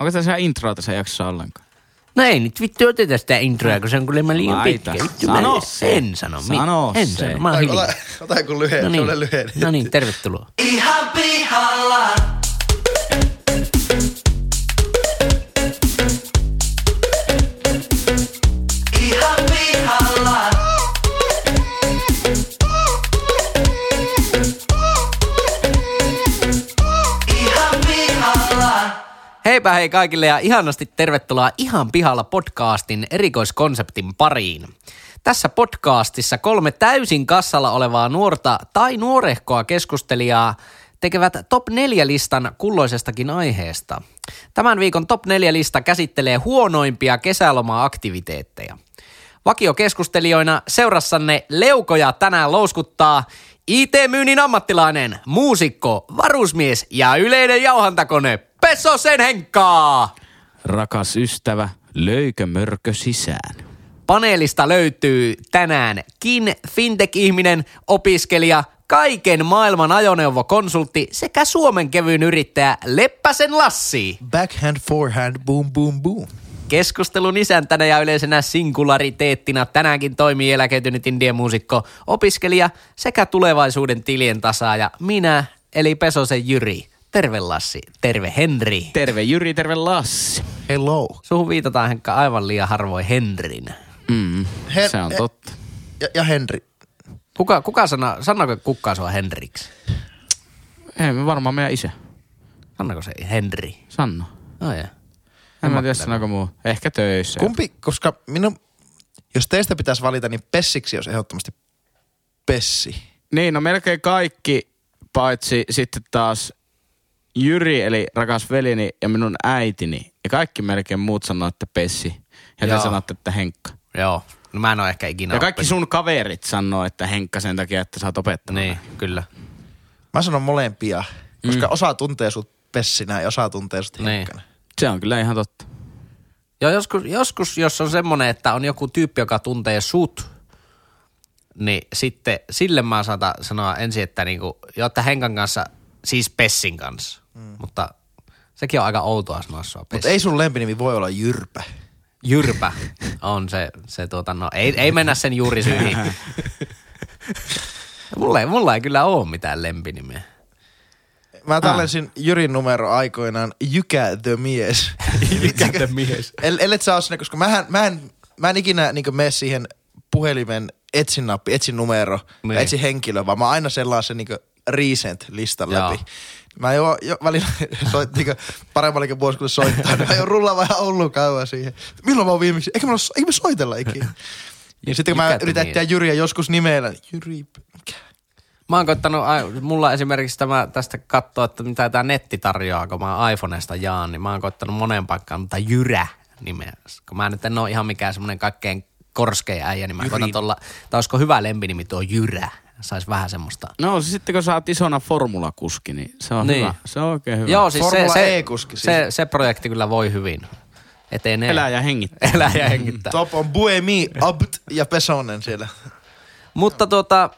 Onko tässä introa tässä jaksossa ollenkaan? No ei nyt vittu oteta sitä introa, kun se on kuulemma liian Laita. pitkä. Vittu, Sano mä se. En sano. mi- Sano en se. sano. Mä oon hiljaa. Ota, ota kun lyhyen, No niin, niin. lyhyen. no niin, tervetuloa. Ihan pihalla. Heipä hei kaikille ja ihanasti tervetuloa Ihan pihalla podcastin erikoiskonseptin pariin. Tässä podcastissa kolme täysin kassalla olevaa nuorta tai nuorehkoa keskustelijaa tekevät top 4 listan kulloisestakin aiheesta. Tämän viikon top 4 lista käsittelee huonoimpia kesäloma-aktiviteetteja. Vakiokeskustelijoina seurassanne leukoja tänään louskuttaa IT-myynnin ammattilainen, muusikko, varusmies ja yleinen jauhantakone Pesosen Henkkaa. Rakas ystävä, löykö mörkö sisään? Paneelista löytyy tänäänkin fintech-ihminen, opiskelija, kaiken maailman ajoneuvokonsultti sekä Suomen kevyyn yrittäjä Leppäsen Lassi. Backhand, forehand, boom, boom, boom. Keskustelun isäntänä ja yleisenä singulariteettina tänäänkin toimii eläköitynyt indie-muusikko, opiskelija sekä tulevaisuuden tilien tasaaja minä, eli Pesosen Jyri. Terve Lassi, terve Henri. Terve Jyri, terve Lassi. Hello. Suhun viitataan Henkka aivan liian harvoin Henrin. Mm, Her- se on eh. totta. Ja, ja Henri. Kuka, kuka sana, sanoiko kukaan sua Henriksi? Ei me varmaan meidän isä. Sanoiko se Henri? Sanno. Oh, yeah. En mä tiedä sanoiko muu. Ehkä töissä. Kumpi, koska minun, jos teistä pitäisi valita, niin Pessiksi olisi ehdottomasti Pessi. Niin, no melkein kaikki, paitsi sitten taas Jyri, eli rakas veljeni ja minun äitini. Ja kaikki melkein muut sanoo, että Pessi. Ja te sanotte, että Henkka. Joo. No mä en ole ehkä ikinä Ja kaikki oppinut. sun kaverit sanoo, että Henkka sen takia, että sä oot opettanut. Niin, kyllä. Mä sanon molempia, koska mm. osa tuntee sut Pessinä ja osa tuntee sut Niin. Henkkana. Se on kyllä ihan totta. Joo, joskus, joskus, jos on semmoinen, että on joku tyyppi, joka tuntee sut, niin sitten sille mä saatan sanoa ensin, että niinku, jotta Henkan kanssa, siis Pessin kanssa. Mm. Mutta sekin on aika outoa sanoa sua Pessi. Mutta ei sun lempinimi voi olla Jyrpä. Jyrpä on se, se tuota, no ei, ei mennä sen juurisyihin. mulla, ei, mulla ei kyllä ole mitään lempinimeä. Mä tallensin Jyrin numero aikoinaan Jykä the mies. Jykä the mies. El, ellet oo sinne, koska mähän, mä en, mä en ikinä niin mene siihen puhelimen etsin nappi, etsin numero, Niin. etsin henkilö, vaan mä aina sellaan sen niin recent-listan läpi. Mä jo, jo välillä soit, niin paremmallekin vuosi kun soittaa, niin mä jo rullaamaan ihan Oulun kauan siihen. Milloin mä oon viimeksi? Eikä me, ole, eikä me soitella ikinä. Ja sitten kun mä yritän etsiä Jyriä joskus nimellä, niin Jyri, mikä? Mä oon koittanut, mulla esimerkiksi tämä tästä katsoa, että mitä tämä netti tarjoaa, kun mä iPhoneesta jaan, niin mä oon koittanut moneen paikkaan, mutta Jyrä nimeä. Kun mä nyt en ole ihan mikään semmoinen kaikkein korskein äijä, niin mä koitan tuolla, tai olisiko hyvä lempinimi tuo Jyrä. Sais vähän semmoista. No se sitten kun sä oot isona formulakuski, niin se on Niin. hyvä. Se on oikein hyvä. Joo, siis se, Formula se, E-kuski siis. se, se, projekti kyllä voi hyvin. Etenee. Elää ja hengittää. Elää ja hengittää. Top on Buemi, Abt ja Pesonen siellä. Mutta tuota,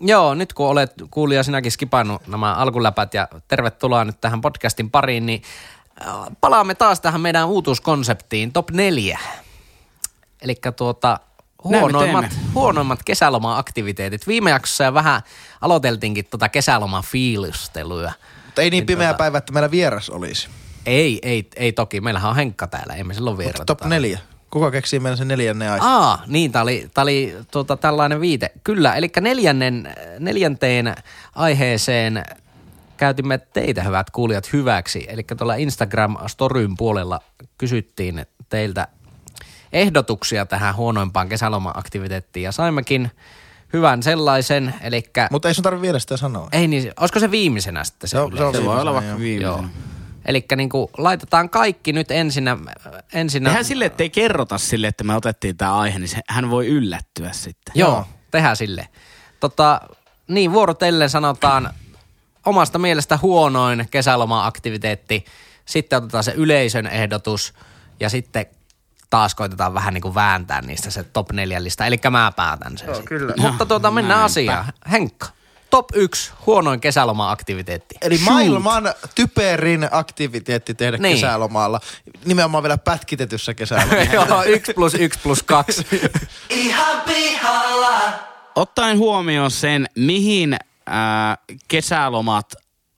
joo, nyt kun olet kuulija sinäkin skipannut nämä alkuläpät ja tervetuloa nyt tähän podcastin pariin, niin äh, palaamme taas tähän meidän uutuuskonseptiin, top 4. Eli tuota, huonoimmat, huonoimmat kesäloma-aktiviteetit. Viime jaksossa jo vähän aloiteltiinkin tuota kesäloma-fiilistelua. Mutta ei niin pimeä päivä, että meillä vieras olisi. Ei, ei, ei toki. Meillähän on Henkka täällä, emme silloin vierata. Top neljä. Kuka keksii meillä sen neljännen aihe? Aa, niin, tämä oli, tää oli tuota, tällainen viite. Kyllä, eli neljännen, neljänteen aiheeseen käytimme teitä, hyvät kuulijat, hyväksi. Eli tuolla Instagram-storyn puolella kysyttiin teiltä ehdotuksia tähän huonoimpaan kesäloma-aktiviteettiin ja saimmekin hyvän sellaisen, eli Mutta ei sun tarvitse vielä sitä sanoa. ei niin, olisiko se viimeisenä sitten se, Se on- se on? Se voi olla Joo. vaikka viimeinen. Joo. Eli niin laitetaan kaikki nyt ensinnä, ensinnä Tehdään silleen, että ei kerrota sille, että me otettiin tämä aihe, niin se, hän voi yllättyä sitten. Joo, Joo. tehdään sille. Tota, niin, vuorotellen sanotaan omasta mielestä huonoin kesäloma-aktiviteetti. Sitten otetaan se yleisön ehdotus ja sitten taas koitetaan vähän niin kuin vääntää niistä se top neljällistä. Eli mä päätän sen. Joo, kyllä. Mutta tuota, mennään Näinpä. asiaan. Henkka, top 1 huonoin kesäloma-aktiviteetti. Eli maailman typerin aktiviteetti tehdä Niin. kesälomalla. Nimenomaan vielä pätkitetyssä kesälomalla. Joo, 1 plus 1 plus 2. Ihan pihalla. Ottaen huomioon sen, mihin ää, kesälomat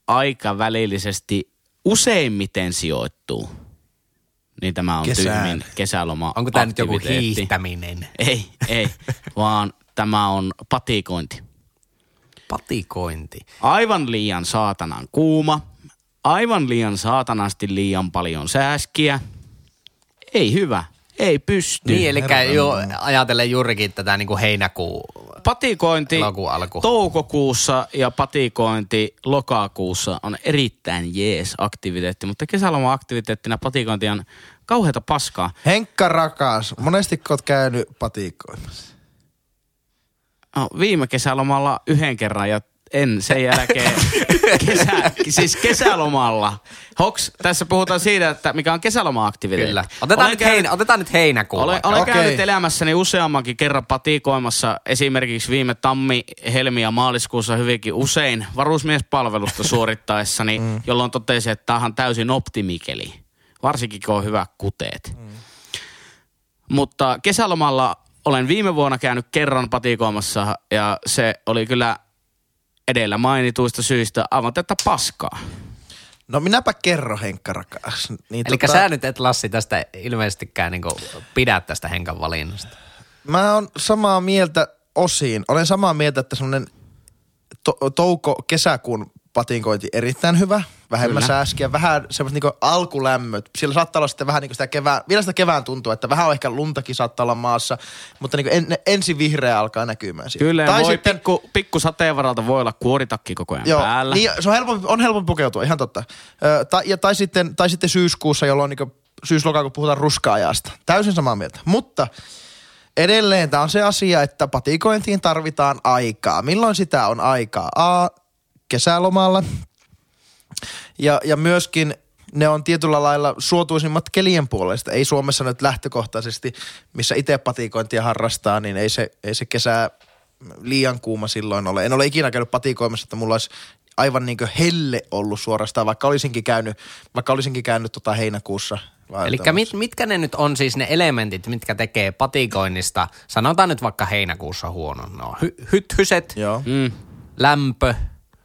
aikavälillisesti useimmiten sijoittuu, niin tämä on Kesään. tyhmin kesäloma Onko tämä nyt joku hiihtäminen? Ei, ei, vaan tämä on patikointi. Patikointi. Aivan liian saatanan kuuma, aivan liian saatanasti liian paljon sääskiä. Ei hyvä, ei pysty. Niin, eli jo ajatellen juurikin tätä niin kuin heinäkuu. Patikointi alku. toukokuussa ja patikointi lokakuussa on erittäin jees aktiviteetti, mutta kesäloma-aktiviteettina patikointi on kauheata paskaa. Henkka rakas, monesti oot käynyt patikoimassa. No, viime kesälomalla yhden kerran ja en sen jälkeen kesä, siis kesälomalla. Hoks, tässä puhutaan siitä, että mikä on kesäloma-aktiviteetti. Kyllä. Otetaan, Olen nyt, käynyt- heinä, otetaan nyt heinäkuu. Olen, olen Okei. käynyt elämässäni useammankin kerran patikoimassa, esimerkiksi viime tammi, helmi ja maaliskuussa hyvinkin usein varusmiespalvelusta suorittaessani, mm. jolloin totesin, että tämä on täysin optimikeli, varsinkin kun on hyvät kuteet. Mm. Mutta kesälomalla olen viime vuonna käynyt kerran patikoimassa ja se oli kyllä edellä mainituista syistä aivan tätä paskaa. No minäpä kerro Henkka rakas. Niin Eli sä nyt et Lassi tästä ilmeisestikään niin pidä tästä Henkan valinnasta. Mä oon samaa mieltä osiin. Olen samaa mieltä, että semmoinen to- touko-kesäkuun patinkointi erittäin hyvä. Vähemmän Kyllä. sääskiä, vähän semmoista niinku alkulämmöt. Siellä saattaa olla sitten vähän niinku sitä kevään, vielä sitä kevään tuntua, että vähän on ehkä luntakin saattaa olla maassa, mutta niinku en, ensi vihreä alkaa näkymään siitä. Kyllä, tai voi sitten, pikku, pikku sateenvaralta voi olla kuoritakki koko ajan Joo, päällä. niin se on helpompi, on helpompi pukeutua, ihan totta. Ö, tai, ja, tai, sitten, tai sitten syyskuussa, jolloin niin syyslokakuun puhutaan ruska-ajasta. Täysin samaa mieltä. Mutta edelleen tämä on se asia, että patikointiin tarvitaan aikaa. Milloin sitä on aikaa? A, kesälomalla. Ja, ja myöskin ne on tietyllä lailla suotuisimmat kelien puolesta. Ei Suomessa nyt lähtökohtaisesti, missä itse patikointia harrastaa, niin ei se, ei se kesä liian kuuma silloin ole. En ole ikinä käynyt patikoimassa, että mulla olisi aivan niin helle ollut suorastaan, vaikka olisinkin käynyt, vaikka olisinkin käynyt tota heinäkuussa. Eli mit, mitkä ne nyt on siis ne elementit, mitkä tekee patikoinnista, sanotaan nyt vaikka heinäkuussa huono. No, hy, hythyset, Joo. Mm, lämpö,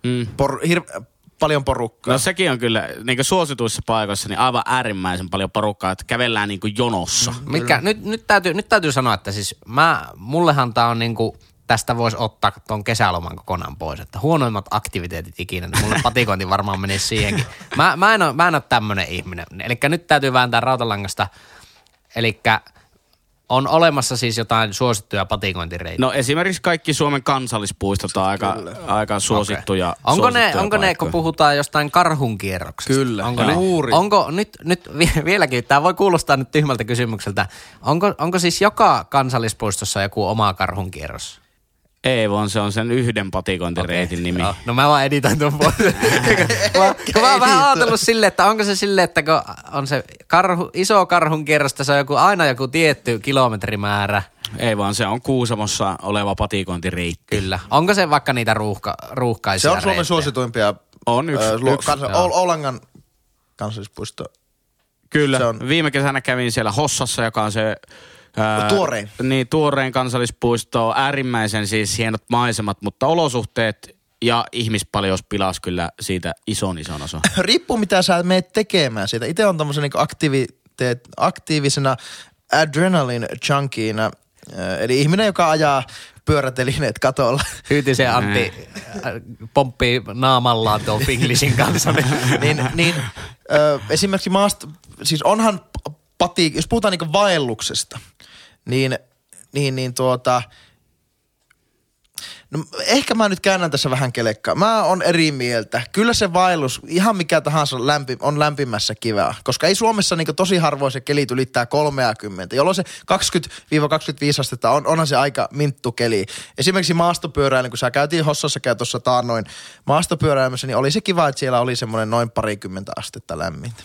mm. Por, hir- paljon porukkaa. No sekin on kyllä niin suosituissa paikoissa niin aivan äärimmäisen paljon porukkaa, että kävellään niin jonossa. Mm. Mitkä, nyt, nyt, täytyy, nyt täytyy sanoa, että siis mä, mullehan tää on niinku, tästä voisi ottaa tuon kesäloman kokonaan pois, että huonoimmat aktiviteetit ikinä, niin mulle patikointi varmaan menisi siihenkin. Mä, mä en ole, mä en ole tämmönen ihminen. Eli nyt täytyy vääntää rautalangasta. Eli on olemassa siis jotain suosittuja patikointireitä. No esimerkiksi kaikki Suomen kansallispuistot on aika, aika suosittuja. Onko ne, suosittuja onko ne, kun puhutaan jostain karhunkierroksesta? Kyllä, Onko, ne, juuri. onko nyt, nyt vi- vieläkin, tämä voi kuulostaa nyt tyhmältä kysymykseltä, onko, onko siis joka kansallispuistossa joku oma karhunkierros? Ei, vaan se on sen yhden patikointireitin nimi. Joo, no mä vaan editoin tuon pois. mä, mä oon vähän ajatellut silleen, että onko se silleen, että kun on se karhu, iso karhunkierrosta, se on joku, aina joku tietty kilometrimäärä. Ei, vaan se on Kuusamossa oleva patikointireitti. Kyllä. Onko se vaikka niitä ruuhka, ruuhkaisia se on Suomen reittejä? suosituimpia. On yksi- ö, luo- yksi. Ol- Oulangan kansallispuisto. Kyllä. Se on- Viime kesänä kävin siellä Hossassa, joka on se... Ää, Tuorein. Niin, tuorein kansallispuisto. Äärimmäisen siis hienot maisemat, mutta olosuhteet ja ihmispaljous pilas kyllä siitä ison ison osan. Riippuu mitä sä meet tekemään siitä. Itse on tämmöisen niin aktiviteet, aktiivisena adrenaline junkiina. Eli ihminen, joka ajaa pyörätelineet katolla. Hyytisen Antti pomppii naamallaan tuon Finglishin kanssa. Niin. niin, niin ö, esimerkiksi maasta, siis onhan pati, jos puhutaan niinku vaelluksesta, niin, niin, niin tuota, no ehkä mä nyt käännän tässä vähän kelekkaa. Mä on eri mieltä. Kyllä se vaellus, ihan mikä tahansa lämpi, on lämpimässä kivää, koska ei Suomessa niinku tosi harvoin se kelit ylittää 30, jolloin se 20-25 astetta on, onhan se aika minttu keli. Esimerkiksi maastopyöräily, kun sä käytiin Hossassa käy tuossa taannoin maastopyöräilyssä, niin oli se kiva, että siellä oli semmoinen noin parikymmentä astetta lämmintä.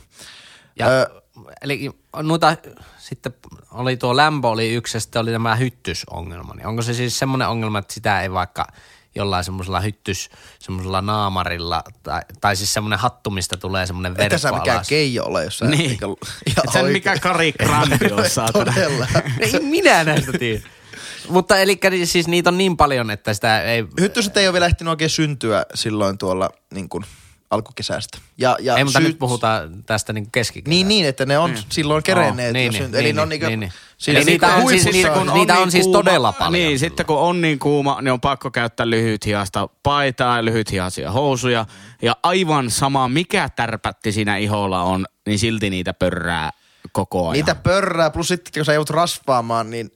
Ja, Ö, eli noita, sitten oli tuo lämpö oli yksi ja sitten oli tämä hyttysongelma. Niin onko se siis semmoinen ongelma, että sitä ei vaikka jollain semmoisella hyttys, semmoisella naamarilla, tai, tai siis semmoinen hattu, mistä tulee semmoinen Että verkko sä mikään keijo ole, jos sä Niin. ihan Et oikein- mikä Kari Grandi on, saatana. Todella. Ei minä näistä tiedä. Mutta eli siis niitä on niin paljon, että sitä ei... Hyttyset ei ole vielä ehtinyt oikein syntyä silloin tuolla niin kuin alkukesästä. Ja, ja ei, mutta syyt- nyt puhutaan tästä niin keskikesästä. Niin, niin, että ne on silloin kerenneet. Oh, niin, niin, Eli niin, ne on niin, niin, niin. siinä Eli sitten niitä on siis- niitä- niitä on siis kuuma- todella paljon Niin, silloin. sitten kun on niin kuuma, niin on pakko käyttää lyhythihasta paitaa ja lyhythihaisia housuja. Ja aivan sama, mikä tärpätti siinä iholla on, niin silti niitä pörrää koko ajan. Niitä pörrää, plus sitten kun sä joudut rasvaamaan, niin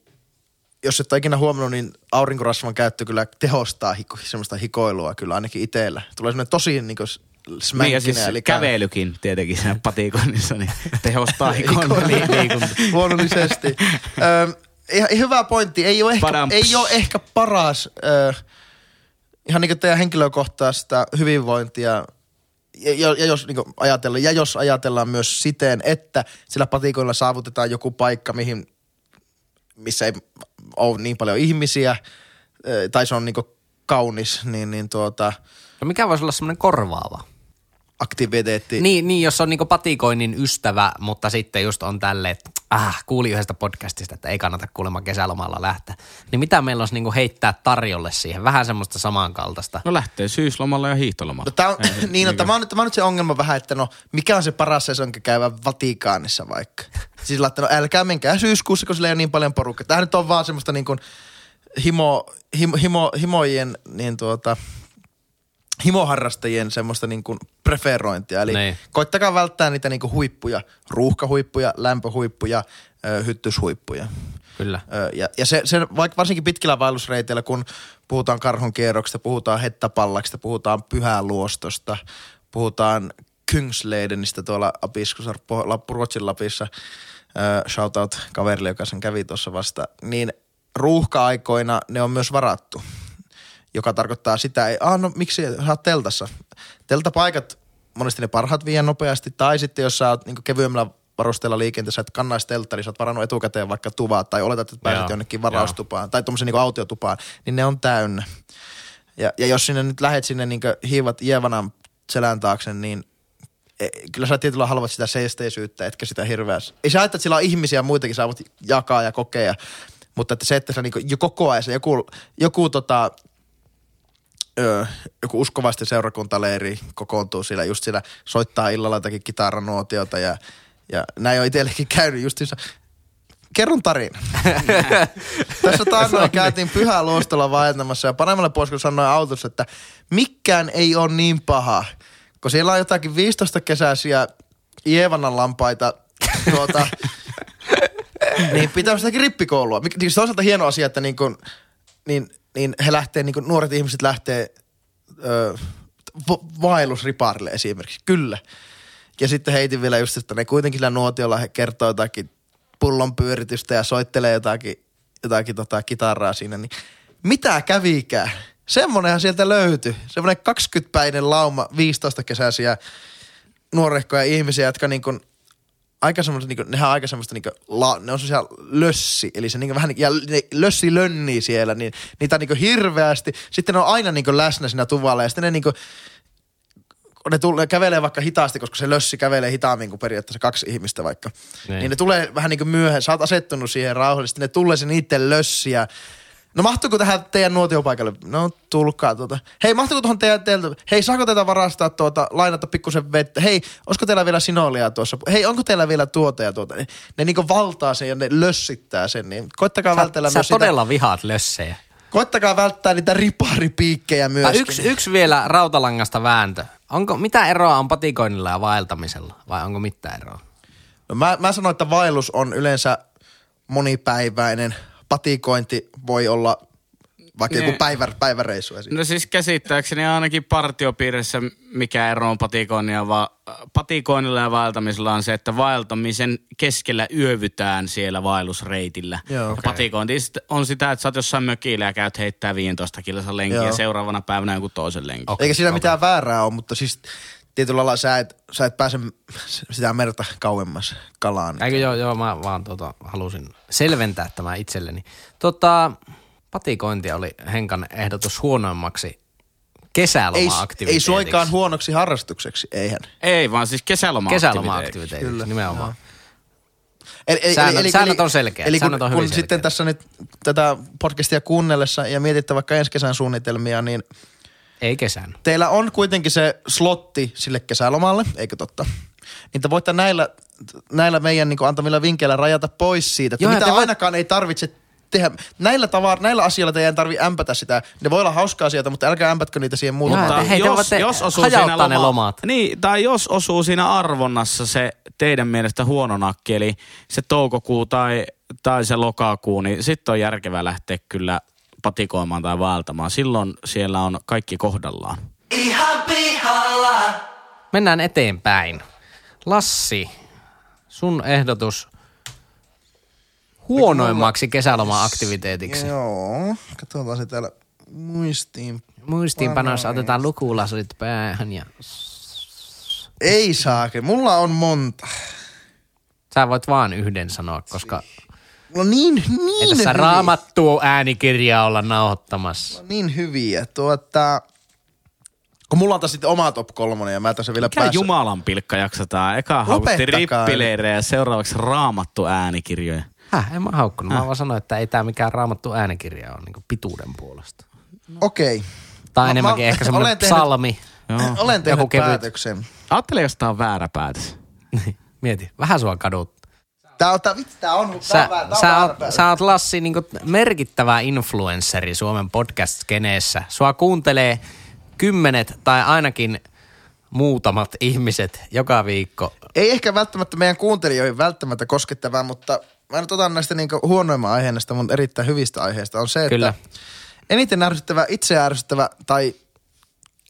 jos et ole ikinä huomannut, niin aurinkorasvan käyttö kyllä tehostaa hiko, semmoista hikoilua kyllä ainakin itsellä. Tulee semmoinen tosi niin kuin niin, smänkkinä. ja siis eli kävelykin tietenkin siinä patikoinnissa, niin tehostaa ikon Hikoilua. Luonnollisesti. Ö, ihan, hyvä pointti. Ei ole ehkä, Padam. ei ole ehkä paras, ö, ihan niin kuin teidän henkilökohtaista hyvinvointia, ja, ja, ja, jos, niin ajatellaan, ja jos ajatellaan myös siten, että sillä patikoilla saavutetaan joku paikka, mihin, missä ei ole niin paljon ihmisiä, ö, tai se on niin kaunis, niin, niin tuota, No mikä voisi olla semmoinen korvaava? Aktiviteetti. Niin, niin, jos on niinku patikoinnin ystävä, mutta sitten just on tälle, että ah, kuuli yhdestä podcastista, että ei kannata kuulemma kesälomalla lähteä. Niin mitä meillä olisi niinku heittää tarjolle siihen? Vähän semmoista samankaltaista. No lähtee syyslomalla ja hiihtolomalla. No, tää on, Ei se- niin, no, tämä, on, tämä on nyt se ongelma vähän, että no mikä on se paras sesonki käydä Vatikaanissa vaikka. Siis laittaa, no älkää menkää syyskuussa, kun sillä ei ole niin paljon porukkaa. Tämä nyt on vaan semmoista niin kuin himo, himo, himo, himojen, niin tuota, himoharrastajien semmoista niin kuin preferointia. Eli Niin. koittakaa välttää niitä niin kuin huippuja, ruuhkahuippuja, lämpöhuippuja, ö, hyttyshuippuja. Kyllä. Ö, Ja, ja se, se, vaikka varsinkin pitkillä vaellusreiteillä, kun puhutaan karhun kierroksesta, puhutaan hettapallaksesta, puhutaan pyhäluostosta, puhutaan Kungsleidenistä tuolla Apiskusar, Ruotsin Lapissa, ö, shoutout kaverille, joka sen kävi tuossa vasta, niin ruuhka-aikoina ne on myös varattu, joka tarkoittaa sitä, ei, ah no miksi sä oot teltassa? Teltapaikat, monesti ne parhaat vie nopeasti, tai sitten jos sä oot niin kevyemmällä varusteella liikenteessä, että kannais teltta, niin sä oot varannut etukäteen vaikka tuvat, tai oletat, että pääset Joo, jonnekin varaustupaan, tai tuommoisen niin autiotupaan, niin ne on täynnä. Ja, ja jos sinne nyt lähet sinne niin hiivat Jeevanan selän taakse, niin e, kyllä sä tietyllä halvat sitä seesteisyyttä, etkä sitä hirveästi. Ei sä että sillä on ihmisiä muitakin, sä voit jakaa ja kokea, mutta että se, että sä niin jo koko ajan se joku, joku tota, öö, joku uskovaisten seurakuntaleiri kokoontuu siellä, just siellä soittaa illalla jotakin kitaranuotiota ja, ja näin on itsellekin käynyt justiinsa. Kerron tarina. Tässä taannoin käytiin pyhää luostolla vaeltamassa ja paremmalle pois, kun sanoin autossa, että mikään ei ole niin paha, kun siellä on jotakin 15 kesäisiä Jeevanan lampaita tuota, niin pitää sitäkin rippikoulua. Niin se on toisaalta hieno asia, että niin kun, niin, niin he lähtee, niin nuoret ihmiset lähtee ö, va- vaellusriparille esimerkiksi. Kyllä. Ja sitten heitin vielä just, että ne kuitenkin sillä nuotiolla he kertoo jotakin pullon pyöritystä ja soittelee jotakin, jotakin tota kitaraa siinä, niin mitä kävikään? Semmonenhan sieltä löytyi. Semmoinen 20-päinen lauma 15 kesäisiä nuorehkoja ihmisiä, jotka niin kuin aika semmoista, niin kuin, nehän on aika semmoista, niin kuin, la, ne on semmoisia lössi, eli se niin kuin, vähän niin, ja ne lössi lönnii siellä, niin niitä on niin kuin, hirveästi. Sitten ne on aina niin kuin, läsnä siinä tuvalla, ja sitten ne niin kuin, ne, tulee, ne kävelee vaikka hitaasti, koska se lössi kävelee hitaammin kuin periaatteessa kaksi ihmistä vaikka. Niin. Niin, niin ne tulee vähän niin kuin myöhään, sä oot asettunut siihen rauhallisesti, ne tulee se niiden lössiä. No mahtuuko tähän teidän nuotiopaikalle? No tulkaa tuota. Hei, mahtuuko tuohon teidän teiltä? Hei, saako teitä varastaa tuota, lainata pikkusen vettä? Hei, olisiko teillä vielä sinolia tuossa? Hei, onko teillä vielä tuota ja tuota? Ne, ne niinku valtaa sen ja ne lössittää sen, niin koittakaa välttää Sä, sä myös todella vihaat lössejä. koittakaa välttää niitä riparipiikkejä Tai myöskin. yksi, yksi vielä rautalangasta vääntö. Onko, mitä eroa on patikoinnilla ja vaeltamisella? Vai onko mitään eroa? No mä, mä sanoin, että vaellus on yleensä monipäiväinen. Patikointi voi olla vaikka Ne. joku päivä, päiväreissu esimerkiksi. No siis käsittääkseni ainakin partiopiirissä mikä ero on patikoinnin ja va- patikoinnilla ja vaeltamisella on se, että vaeltamisen keskellä yövytään siellä vaellusreitillä. Joo. Okei. Patikointi sit on sitä, että sä oot jossain mökillä ja käyt heittää 15 kilsan lenkiä Joo. seuraavana päivänä joku toisen lenkin. Okei. Eikä siinä okei. mitään väärää ole, mutta siis tietyllä lailla sä et, sä et pääse sitä merta kauemmas kalaan. Eikö joo, joo, mä vaan tota, halusin selventää tämä itselleni. Tota, Patikointi oli Henkan ehdotus huonoimmaksi Ei, kesäloma-aktiviteetiksi. ei suinkaan huonoksi harrastukseksi, eihän. Ei, vaan siis kesäloma Kesäloma-aktiviteetiksi, nimenomaan. Eli, Säännöt- säännöt on selkeät, Eli kun, on kun hyvin sitten selkeät. tässä nyt tätä podcastia kuunnellessa ja mietitte vaikka ensi kesän suunnitelmia, niin Ei kesän. teillä on kuitenkin se slotti sille kesälomalle, eikö totta? Niin te voitte näillä, näillä meidän niin antamilla vinkkeillä rajata pois siitä, että Joo, mitä te voit- ainakaan ei tarvitse tehdä. Näillä, tavar, näillä asioilla teidän tarvitse ämpätä sitä. Ne voi olla hauskaa asioita, mutta älkää ämpätkö niitä siihen muuhun. Joo, Mutta, hei, te voitte hajauttaa ne lomat. Niin, tai jos osuu siinä arvonnassa se teidän mielestä huono nakki, eli se toukokuu tai, tai se lokakuu, niin sitten on järkevää lähteä kyllä patikoimaan tai vaeltamaan. Silloin siellä on kaikki kohdallaan. Ihan pihalla. Mennään eteenpäin. Lassi, sun ehdotus huonoimmaksi kesäloma-aktiviteetiksi. Joo, katsotaan se täällä muistiin. Muistiinpanoissa otetaan lukulasit päähän ja Ei saake, mulla on monta. sä voit vaan yhden sanoa, koska Mulla on niin, ei niin tässä hyviä. raamattua äänikirjaa olla nauhoittamassa. niin hyviä. Tuota, kun mulla on taas sitten oma top kolmonen ja mä tässä vielä Mikä päässä. Jumalan pilkka jaksataan? Eka haukutti rippileirejä ja seuraavaksi raamattu äänikirjoja. Häh, en mä haukkunut. Mä vaan sanoin, että ei tää mikään raamattu äänikirja ole niin pituuden puolesta. Okei. Tai Mä- enemmänkin mä ehkä semmoinen olen tehnyt- psalmi. Joo. Olen Joku tehnyt kevyt. päätöksen. Ajattelin, jos tää on väärä päätös. Mieti, vähän sua kadut. Tää on, tää, vitsi, tää on, tää Sä, tää on sä, oot, sä oot Lassi niin merkittävä influenssari Suomen podcast-skeneessä. Sua kuuntelee kymmenet tai ainakin muutamat ihmiset joka viikko. Ei ehkä välttämättä meidän kuuntelijoihin välttämättä koskettavaa, mutta mä nyt otan näistä niinku huonoimman aiheen näistä mun erittäin hyvistä aiheista on se, että Kyllä. eniten ärsyttävä, itseä ärsyttävä tai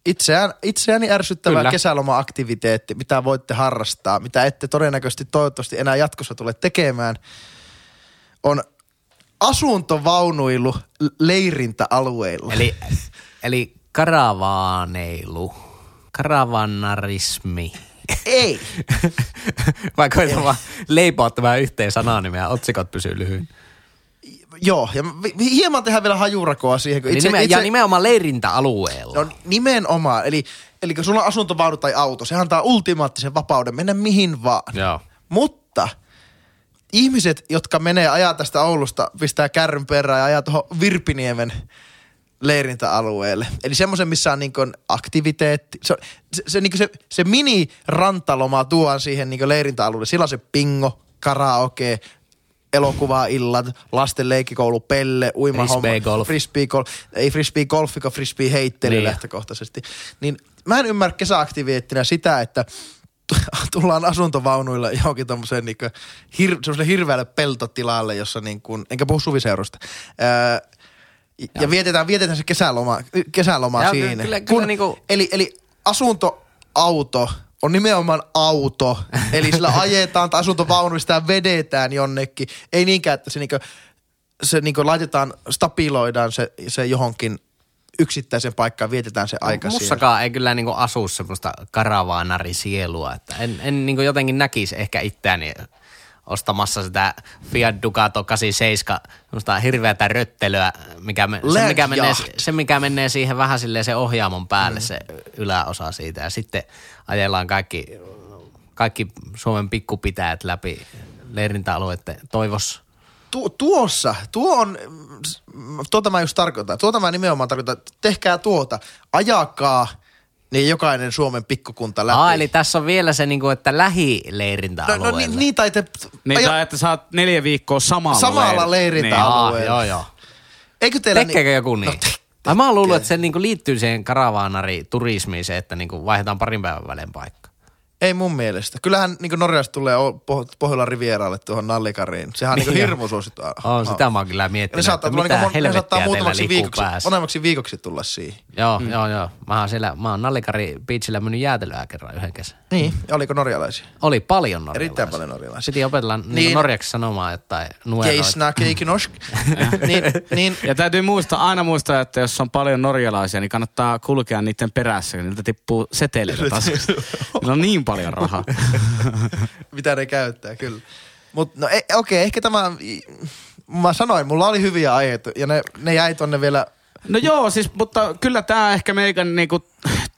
itseään, itseäni ärsyttävä Kyllä. kesäloma-aktiviteetti, mitä voitte harrastaa, mitä ette todennäköisesti toivottavasti enää jatkossa tule tekemään, on asuntovaunuilu leirintäalueilla. Eli, eli karavaaneilu, karavanarismi. ei. Vai koitan vaan leipoa tämän yhteen sananimeä, otsikot pysyy lyhyin. Joo, ja hieman tehdään vielä hajurakoa siihen. kun Eli nime, ja nimenomaan leirintäalueella. No nimenomaan. Eli, eli kun sulla on asuntovaunu tai auto, se antaa ultimaattisen vapauden mennä mihin vaan. Joo. Mutta ihmiset, jotka menee ajaa tästä Oulusta, pistää kärryn perään ja ajaa tuohon Virpiniemen leirintäalueelle. Eli semmoisen, missä on niin aktiviteetti. Se, se, se, niin se, se mini-rantaloma tuon siihen niin leirintäalueelle. Sillä on se pingo, karaoke, elokuvaillat, lasten leikkikoulu, pelle, uimahomma. Frisbee-golf. Frisbee golf. Ei frisbee golfi, vaan frisbee heittely Niin. lähtökohtaisesti. Niin mä en ymmärrä kesäaktiviteettina sitä, että tullaan asuntovaunuilla johonkin tommoseen niinku hir, hirveälle peltotilalle, jossa niin kuin, enkä puhu suviseurusta. Öö, ja vietetään, vietetään se kesäloma, kesäloma Ja siinä. kyllä- kyllä niinku- eli, eli asuntoauto on nimenomaan auto. Eli sillä ajetaan tai asuntovaunuista ja vedetään jonnekin. Ei niinkään, että se, niinku, se niinku laitetaan, stabiloidaan se, se johonkin yksittäisen paikkaan, vietetään se aika siellä. Mussakaan ei kyllä niinku asu semmoista karavaanarisielua, että en, en niinku jotenkin näkisi ehkä itseäni ostamassa sitä Fiat Ducato 87, semmoista hirveätä röttelyä, mikä, me, se, mikä menee, se mikä menee siihen vähän silleen se ohjaamon päälle, mm. se yläosa siitä ja sitten ajellaan kaikki, kaikki Suomen pikkupitäjät läpi leirintäalueiden toivos. tu, tuossa, tuo on, tuota mä just tarkoitan, tuota mä nimenomaan tarkoitan, tehkää tuota, ajakaa niin jokainen Suomen pikkukunta läpi. Aa, eli tässä on vielä se, niinku, että no, lähileirintäalueelle. no niin, niin tai te, Niin, tai että sä oot neljä viikkoa samalla, Samalla leirintä- Niin. Joo, joo. eikö teillä Tekeekö joku niin? No, te, Ai mä oon luullut, että se niinku liittyy siihen karavaanari-turismiin se, että niinku vaihdetaan parin päivän välein paikka. Ei mun mielestä. Kyllähän niin Norjasta tulee Pohjolan rivieralle tuohon Nallikariin. Sehän on niin Niin hirmu suosittu. On, sitä mä oon kyllä Ne miettinyt, saattaa, että tulla mitä niin ne helvettiä saattaa teillä muutamaksi viikoksi, viikoksi tulla siihen. Joo, mm. joo, joo. Mä oon siellä, mä oon Nallikari Beachillä mennyt jäätelöä kerran yhden kesän. Niin, ja oliko norjalaisia? Oli paljon norjalaisia. Erittäin paljon norjalaisia. Piti opetella niin. Niin. norjaksi sanomaan jotain numeroita. Keisna keikinosk. niin, niin, Ja täytyy muistaa, aina muistaa, että jos on paljon norjalaisia, niin kannattaa kulkea niiden perässä, kun niiltä tippuu seteleitä taskusta. Niillä on niin paljon rahaa. mitä ne käyttää, kyllä. Mutta no e, okei, ehkä tämä, mä sanoin, mulla oli hyviä aiheita ja ne, ne jäi tonne vielä No joo, siis, mutta kyllä tämä ehkä meikän niinku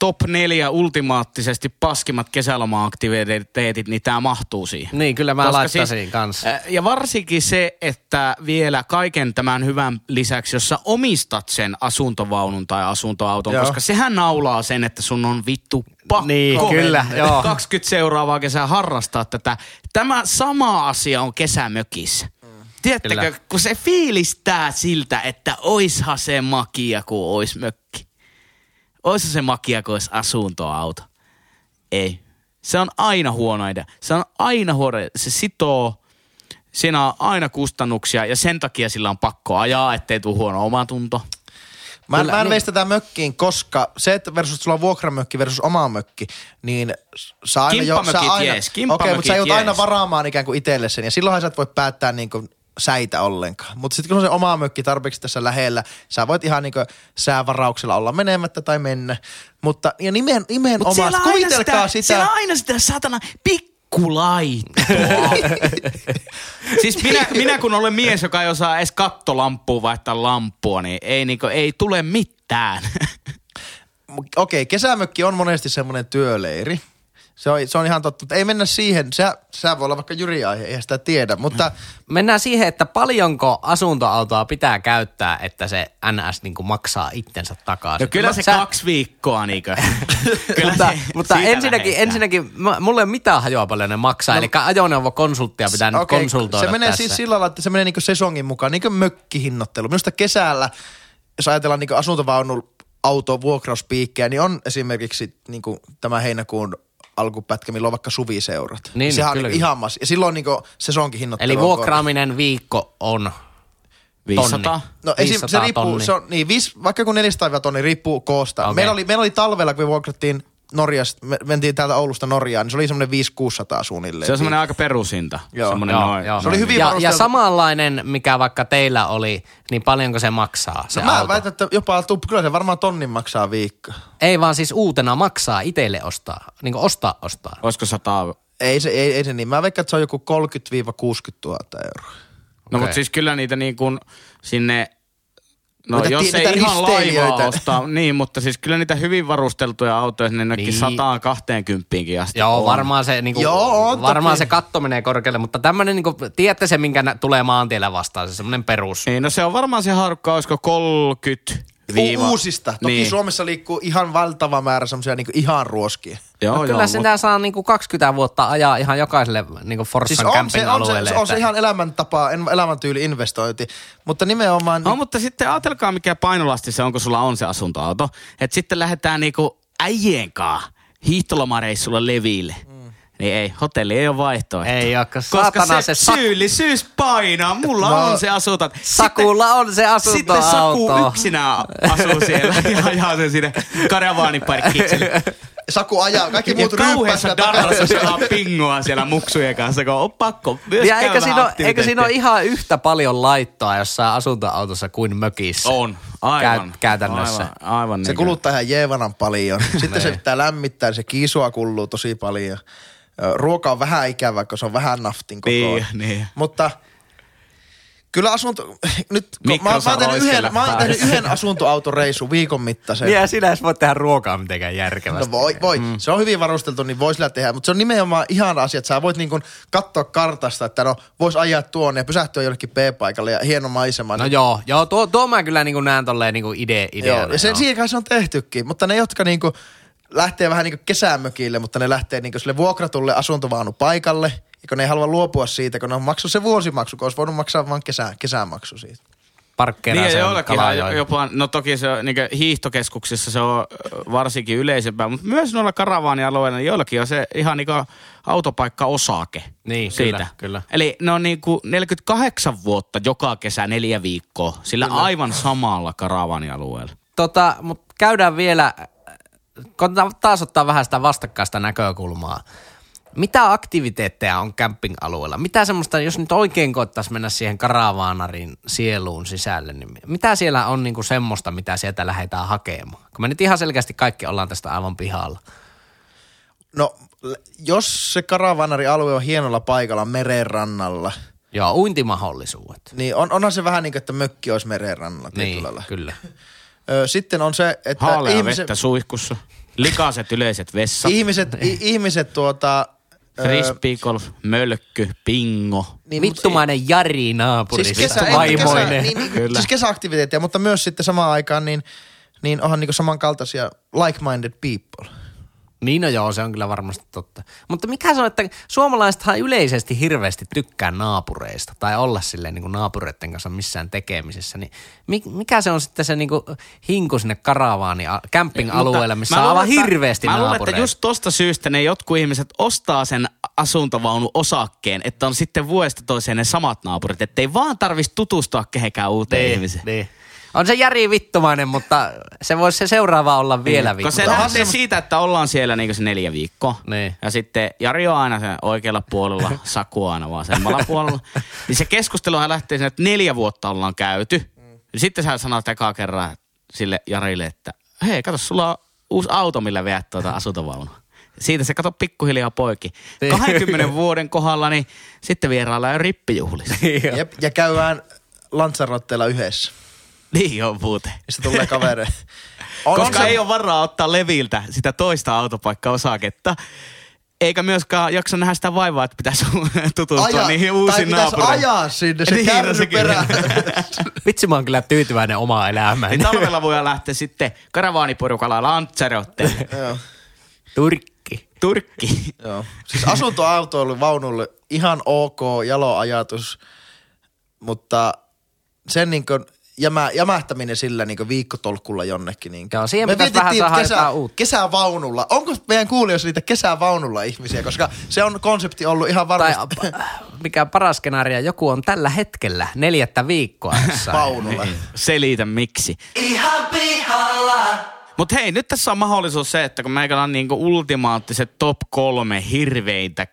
top neljä ultimaattisesti paskimmat kesäloma-aktiviteetit, niin tämä mahtuu siihen. Niin, kyllä mä Koska laittaisin siis, kanssa. Ja varsinkin se, että vielä kaiken tämän hyvän lisäksi, jos sä omistat sen asuntovaunun tai asuntoauton, Joo. koska sehän naulaa sen, että sun on vittu pakko Niin, kyllä, joo. 20 seuraavaa kesää harrastaa tätä. Tämä sama asia on kesämökissä. Tiedättekö, Kyllä. kun se fiilistää siltä, että oishan se makia, kun ois mökki. Oishan se makia, kun ois asuntoauto. Ei. Se on aina huono idea. Se on aina huono idea. Se sitoo. Siinä on aina kustannuksia ja sen takia sillä on pakko ajaa, ettei tule huono omatunto. Mä, Kyllä, mä en niin. veistä tätä mökkiin, koska se, että versus sulla on vuokramökki versus oma mökki, niin sä aina jo, sä aina, jees, okei, kimppamökit mutta sä joudut jees. aina varaamaan ikään kuin itselle sen, ja silloinhan sä et voi päättää niin kuin säitä ollenkaan. Mutta sitten kun on se oma mökki tarpeeksi tässä lähellä, sä voit ihan niin kuin säävarauksella olla menemättä tai mennä. Mutta ja nimen, nimenomaan, aina kuvitelkaa sitä, sitä, Siellä on aina sitä satana pikkulaittoa. siis minä, minä, kun olen mies, joka ei osaa edes kattolampua vaihtaa lampua, niin ei, niinku, ei tule mitään. okei, kesämökki on monesti semmoinen työleiri. Se on, se on ihan totta, mutta ei mennä siihen. Se, se voi olla vaikka jyriaihe, eihän sitä tiedä. Mutta Mennään siihen, että paljonko asuntoautoa pitää käyttää, että se NS niin kuin maksaa itsensä takaisin. No kyllä se Sä- kaksi viikkoa niinkö. kyllä mutta, se mutta ensinnäkin, ensinnäkin mulle ei ole mitään hajoa paljon ne maksaa, no, eli ajoneuvokonsulttia pitää nyt Okei, konsultoida Se menee tässä. siis sillä lailla, että se menee niinku sesongin mukaan, niinku mökkihinnoittelu. Minusta kesällä, jos ajatellaan niinku asuntovaunun auto vuokrauspiikkejä, niin on esimerkiksi niinku tämä heinäkuun alkupätkä, milloin on vaikka suviseurat. Niin, Sehän on kyllä, kyllä. ihan massi. Ja silloin niinku sesonkin hinnoittelu. Eli on vuokraaminen viikko on 500. tonni. No esim, se 500 riippuu, tonni. se on, niin, viis, vaikka kun 400 tonni riippuu koosta. Okei. Meillä, oli, meillä oli talvella, kun me vuokrattiin Norjasta, me mentiin täältä Oulusta Norjaan, niin se oli semmoinen 500-600 suunnilleen. Se on semmoinen aika perusinta. Joo. Semmoinen Joo, noin, joo. Se oli hyvin ja, ja samanlainen, mikä vaikka teillä oli, niin paljonko se maksaa se No, mä auto? väitän, että jopa tuu, kyllä se varmaan tonnin maksaa viikko. Ei vaan siis uutena maksaa itselle ostaa, niin kuin ostaa ostaa. Olisiko 100 Ei se, ei, ei se niin. Mä veikkaan, että se on joku 30-60 000 euroa. No Okei. mutta siis kyllä niitä niin kuin sinne, no Niitä jos ei ihan laivaa ostaa, niin mutta siis kyllä niitä hyvin varusteltuja autoja, niin nekin Niin. 120 asti Joo, on. varmaan se, niinku, Joo, on varmaan toki. se katto menee korkealle, mutta tämmöinen, niinku, tiedätte se, minkä nä- tulee maantiellä vastaan, se semmoinen perus. Niin, no se on varmaan se harukka, olisiko 30 Viiva. Uusista. Toki niin. Suomessa liikkuu ihan valtava määrä semmoisia niinku ihan ruoskia. Joo, no, kyllä joo, sitä saa niinku 20 vuotta ajaa ihan jokaiselle niinku Forssan Siis on se, on, se, se, on se että- ihan elämäntapa, en- elämäntyyli investointi. Mutta nimenomaan... No, mutta sitten ajatelkaa, mikä painolasti se on, kun sulla on se asuntoauto. Että sitten lähdetään niinku äijien kaa hiihtolomareissulla leville. Mm. Niin ei, hotelli ei ole vaihtoehto. Ei kun Koska saatana se, se sak- syyllisyys painaa. Mulla No. on se asunto. Sakulla on se Sitten asuntoauto. Saku yksinään asuu siellä ja ajaa sen sinne karavaaniparkkikselle. Saku ajaa, kaikki muut ryyppää kauheassa sitä darrassa pelaa pingoa siellä muksujen kanssa, kun on pakko myös Ja käydä eikö siinä, ole, eikö siinä ole ihan yhtä paljon laittoa jossain asuntoautossa kuin mökissä? On, aivan. Käy- käytännössä. Aivan, aivan Se niin kuluttaa ihan jeevanan paljon. Sitten se Niin. pitää lämmittää, niin se kiisua kulluu tosi paljon. Ruoka on vähän ikävä, kun se on vähän naftin koko Niin, niin. Mutta kyllä asunto... Nyt, mä, mä, oon tehnyt yhden, mä oon tehnyt yhden asuntoautoreisun viikon mittaisen. Niin ja sinä edes voi tehdä ruokaa mitenkään järkevästi. No voi, voi. Mm. Se on hyvin varusteltu, niin voi sillä tehdä. Mutta se on nimenomaan ihan asia, että sä voit niin kuin katsoa kartasta, että no vois ajaa tuonne ja pysähtyä jollekin B-paikalle ja hieno maisema. No joo, joo tuo, tuo mä kyllä niin näen tolleen niin ide, ideana. Joo, ja sen, siihen kai se on tehtykin. Mutta ne, jotka niinku lähtee vähän niinku kesämökille, mutta ne lähtee niinku sille vuokratulle asuntovaunupaikalle, ja kun ne ei halua luopua siitä, kun ne on maksu se vuosimaksu, kun olisi voinut maksaa vain kesä, kesämaksu siitä. Parkkeeraa Niin Kalajoen. jopa, no toki se on, niin hiihtokeskuksissa se on varsinkin yleisempää, mutta myös noilla karavaanialueilla, niin joillakin on se ihan niin autopaikka-osake. Niin, siitä. kyllä, kyllä. Eli ne on niin kuin 48 vuotta joka kesä neljä viikkoa sillä kyllä. aivan samalla karavaanialueella. Tota, mutta käydään vielä, koitetaan taas ottaa vähän sitä vastakkaista näkökulmaa. Mitä aktiviteetteja on camping-alueella? Mitä semmoista, jos nyt oikein koettaisiin mennä siihen karavaanarin sieluun sisälle, niin mitä siellä on niinku semmoista, mitä sieltä lähdetään hakemaan? Kun me nyt ihan selkeästi kaikki ollaan tästä aivan pihalla. No, jos se karavanarialue on hienolla paikalla meren rannalla, Joo, uintimahdollisuudet. Niin on, onhan se vähän niin kuin, että mökki olisi meren rannalla Niin, kyllä. Sitten on se, että Haalea ihmiset, vettä suihkussa. Likaiset yleiset vessat. ihmiset, i, ihmiset tuota... Frisbeegolf, mölkky, pingo. niin, Vittumainen Jari naapuri, Siis kesä, kesä, ei, niin, niin, Kyllä. siis kesäaktiviteetteja, mutta myös sitten samaan aikaan niin, niin onhan niinku samankaltaisia like-minded people. Niin no joo, se on kyllä varmasti totta. Mutta mikä se on, että suomalaisethan yleisesti hirveästi tykkää naapureista tai olla silleen niin kuin naapureiden kanssa missään tekemisessä. Niin mi- mikä se on sitten se niin kuin hinku sinne karavaani, camping-alueelle, missä on aivan että- hirveästi Mä luulen, että naapureita? just tosta syystä ne jotkut ihmiset ostaa sen asuntovaunu osakkeen, että on sitten vuodesta toiseen ne samat naapurit, ettei vaan tarvitsisi tutustua kehenkään uuteen niin, ihmiseen. niin. On se Jari vittumainen, mutta se voisi se seuraava olla vielä Niin, Kun se vittumainen. lähtee siitä, että ollaan siellä niin se neljä viikkoa. Niin. Ja sitten Jari on aina sen oikealla puolella, Saku on aina vasemmalla puolella. Niin se keskusteluhan lähtee siinä, että neljä vuotta ollaan käyty. Ja sitten sä sanot ekaa kerran sille Jarille, että hei, kato, sulla on uusi auto, millä veät tuota asuntovaunua. Siitä se kato pikkuhiljaa poikki. Niin. 20 vuoden kohdalla, niin sitten vieraillaan jo rippijuhlissa. Jep, ja käydään Lanzarotteella yhdessä. Niin on muuten. Sitten tulee kavere. On Koska se- ei ole varaa ottaa leviltä sitä toista autopaikka-osaketta. Eikä myöskään jaksa nähdä sitä vaivaa, että pitäisi tutustua Aja, niihin uusiin naapureihin. ajaa sinne se Niin, no perään. Vitsi, mä oon kyllä tyytyväinen omaan elämään. Niin talvella voi lähteä sitten karavaaniporukalla Lanzarote, Joo. Turkki. Turkki. Joo. Siis asuntoautoilu vaunulle ihan ok, jalo ajatus, mutta sen niin kuin jämä, jämähtäminen sillä niin viikkotolkulla jonnekin. Niin Joo, siihen pitäisi vähän saada jotain uutta. kesävaunulla. Onko meidän kuulijoissa niitä kesävaunulla ihmisiä? Koska se on konsepti ollut ihan Tai varmasti p- mikä paras skenaario, joku on tällä hetkellä neljättä viikkoa vaunulla. Selitä miksi. Ihan pihalla. Mutta hei, nyt tässä on mahdollisuus se, että kun meikällä on niinku ultimaattiset top kolme hirveintä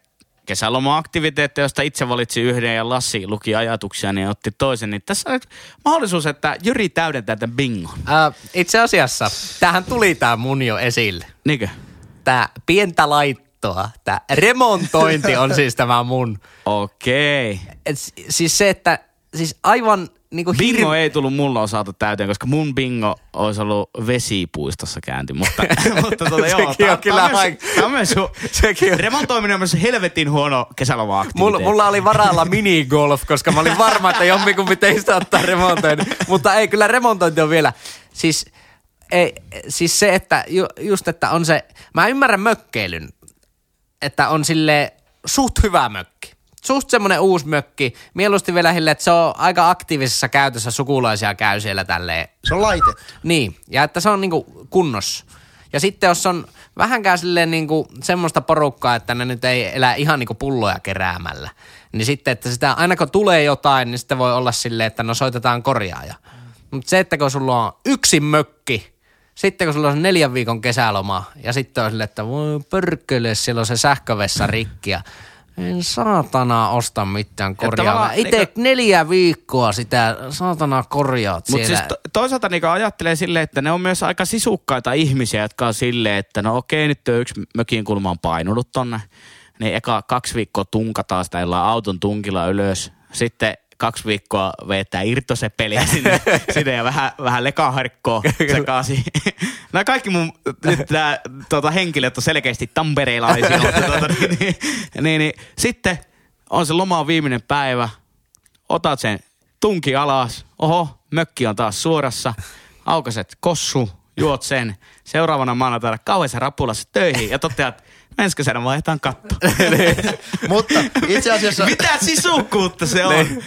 kesäloma-aktiviteetteja, josta itse valitsi yhden ja Lassi luki ajatuksia, niin otti toisen. Niin tässä on mahdollisuus, että Jyri täydentää tämän bingon. Äh, itse asiassa, tähän tuli tää mun jo esille. Niinkö? Tää pientä laittoa, tää remontointi on siis tämä mun. Okei. Et, s- siis se, että siis aivan niinku Bingo hir- ei tullut mulla osalta täyteen, koska mun bingo olisi ollut vesipuistossa käänty, mutta, mutta tuota, joo, Sekin tää- on kyllä tää on myös Sekin on- remontoiminen on myös helvetin huono kesäloma Mulla, mulla oli varalla minigolf, koska mä olin varma, että jompikumpi teistä ottaa remontointi. Mutta ei, kyllä remontointi on vielä. Siis, ei, siis se, että ju, just, että on se, mä ymmärrän mökkeilyn, että on sille suht hyvä mökki. Suht semmonen uusi mökki. Mieluusti vielä sille, että se on aika aktiivisessa käytössä, sukulaisia käy siellä tälleen Se on laitettu. niin, ja että se on niinku kunnossa. Ja sitten jos on vähänkään silleen niinku semmoista porukkaa, että ne nyt ei elä ihan niinku pulloja keräämällä, niin sitten, että sitä aina kun tulee jotain, niin sitten voi olla silleen, että no soitetaan korjaaja. Mutta se, että kun sulla on yksi mökki, sitten kun sulla on neljän viikon kesäloma, ja sitten on silleen, että voi pörkkele, siellä on se sähkövessa rikki, ja en saatana osta mitään tavallaan Itse niinku- neljä viikkoa sitä saatana korjaat Mutta siellä. siis to- toisaalta niinku ajattelee silleen, että ne on myös aika sisukkaita ihmisiä, jotka on silleen, että no okei, nyt on yksi mökin kulma on painunut tonne. Niin eka kaksi viikkoa tunkataan sitä jollain auton tunkilla ylös. Sitten kaksi viikkoa vetää irtosepeliä sinne, sinne ja vähän, vähän lekaharkkoa sekaisin. Nämä kaikki mun nyt nää, tuota, henkilöt on selkeästi tampereilaisia. mutta tuota, niin, niin, niin, niin, sitten on se loma viimeinen päivä, otat sen tunki alas, oho, mökki on taas suorassa, aukaset kossu, juot sen, seuraavana maanantaina kauheessa rapulassa töihin ja toteat, ensi kesänä vaihdetaan katto. Mutta itse asiassa... Mitä sisukkuutta se on?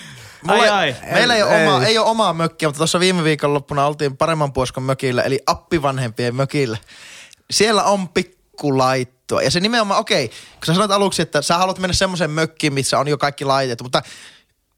Ai Mulla, ai. Meillä ei, ole Ei. oma, ei ole omaa mökkiä, mutta tuossa viime viikonloppuna oltiin paremman puoskon mökillä, eli appivanhempien mökillä. Siellä on pikkulaittoa. Ja se nimenomaan, okei, kun sä sanoit aluksi, että sä haluat mennä semmoiseen mökkiin, missä on jo kaikki laitettu, mutta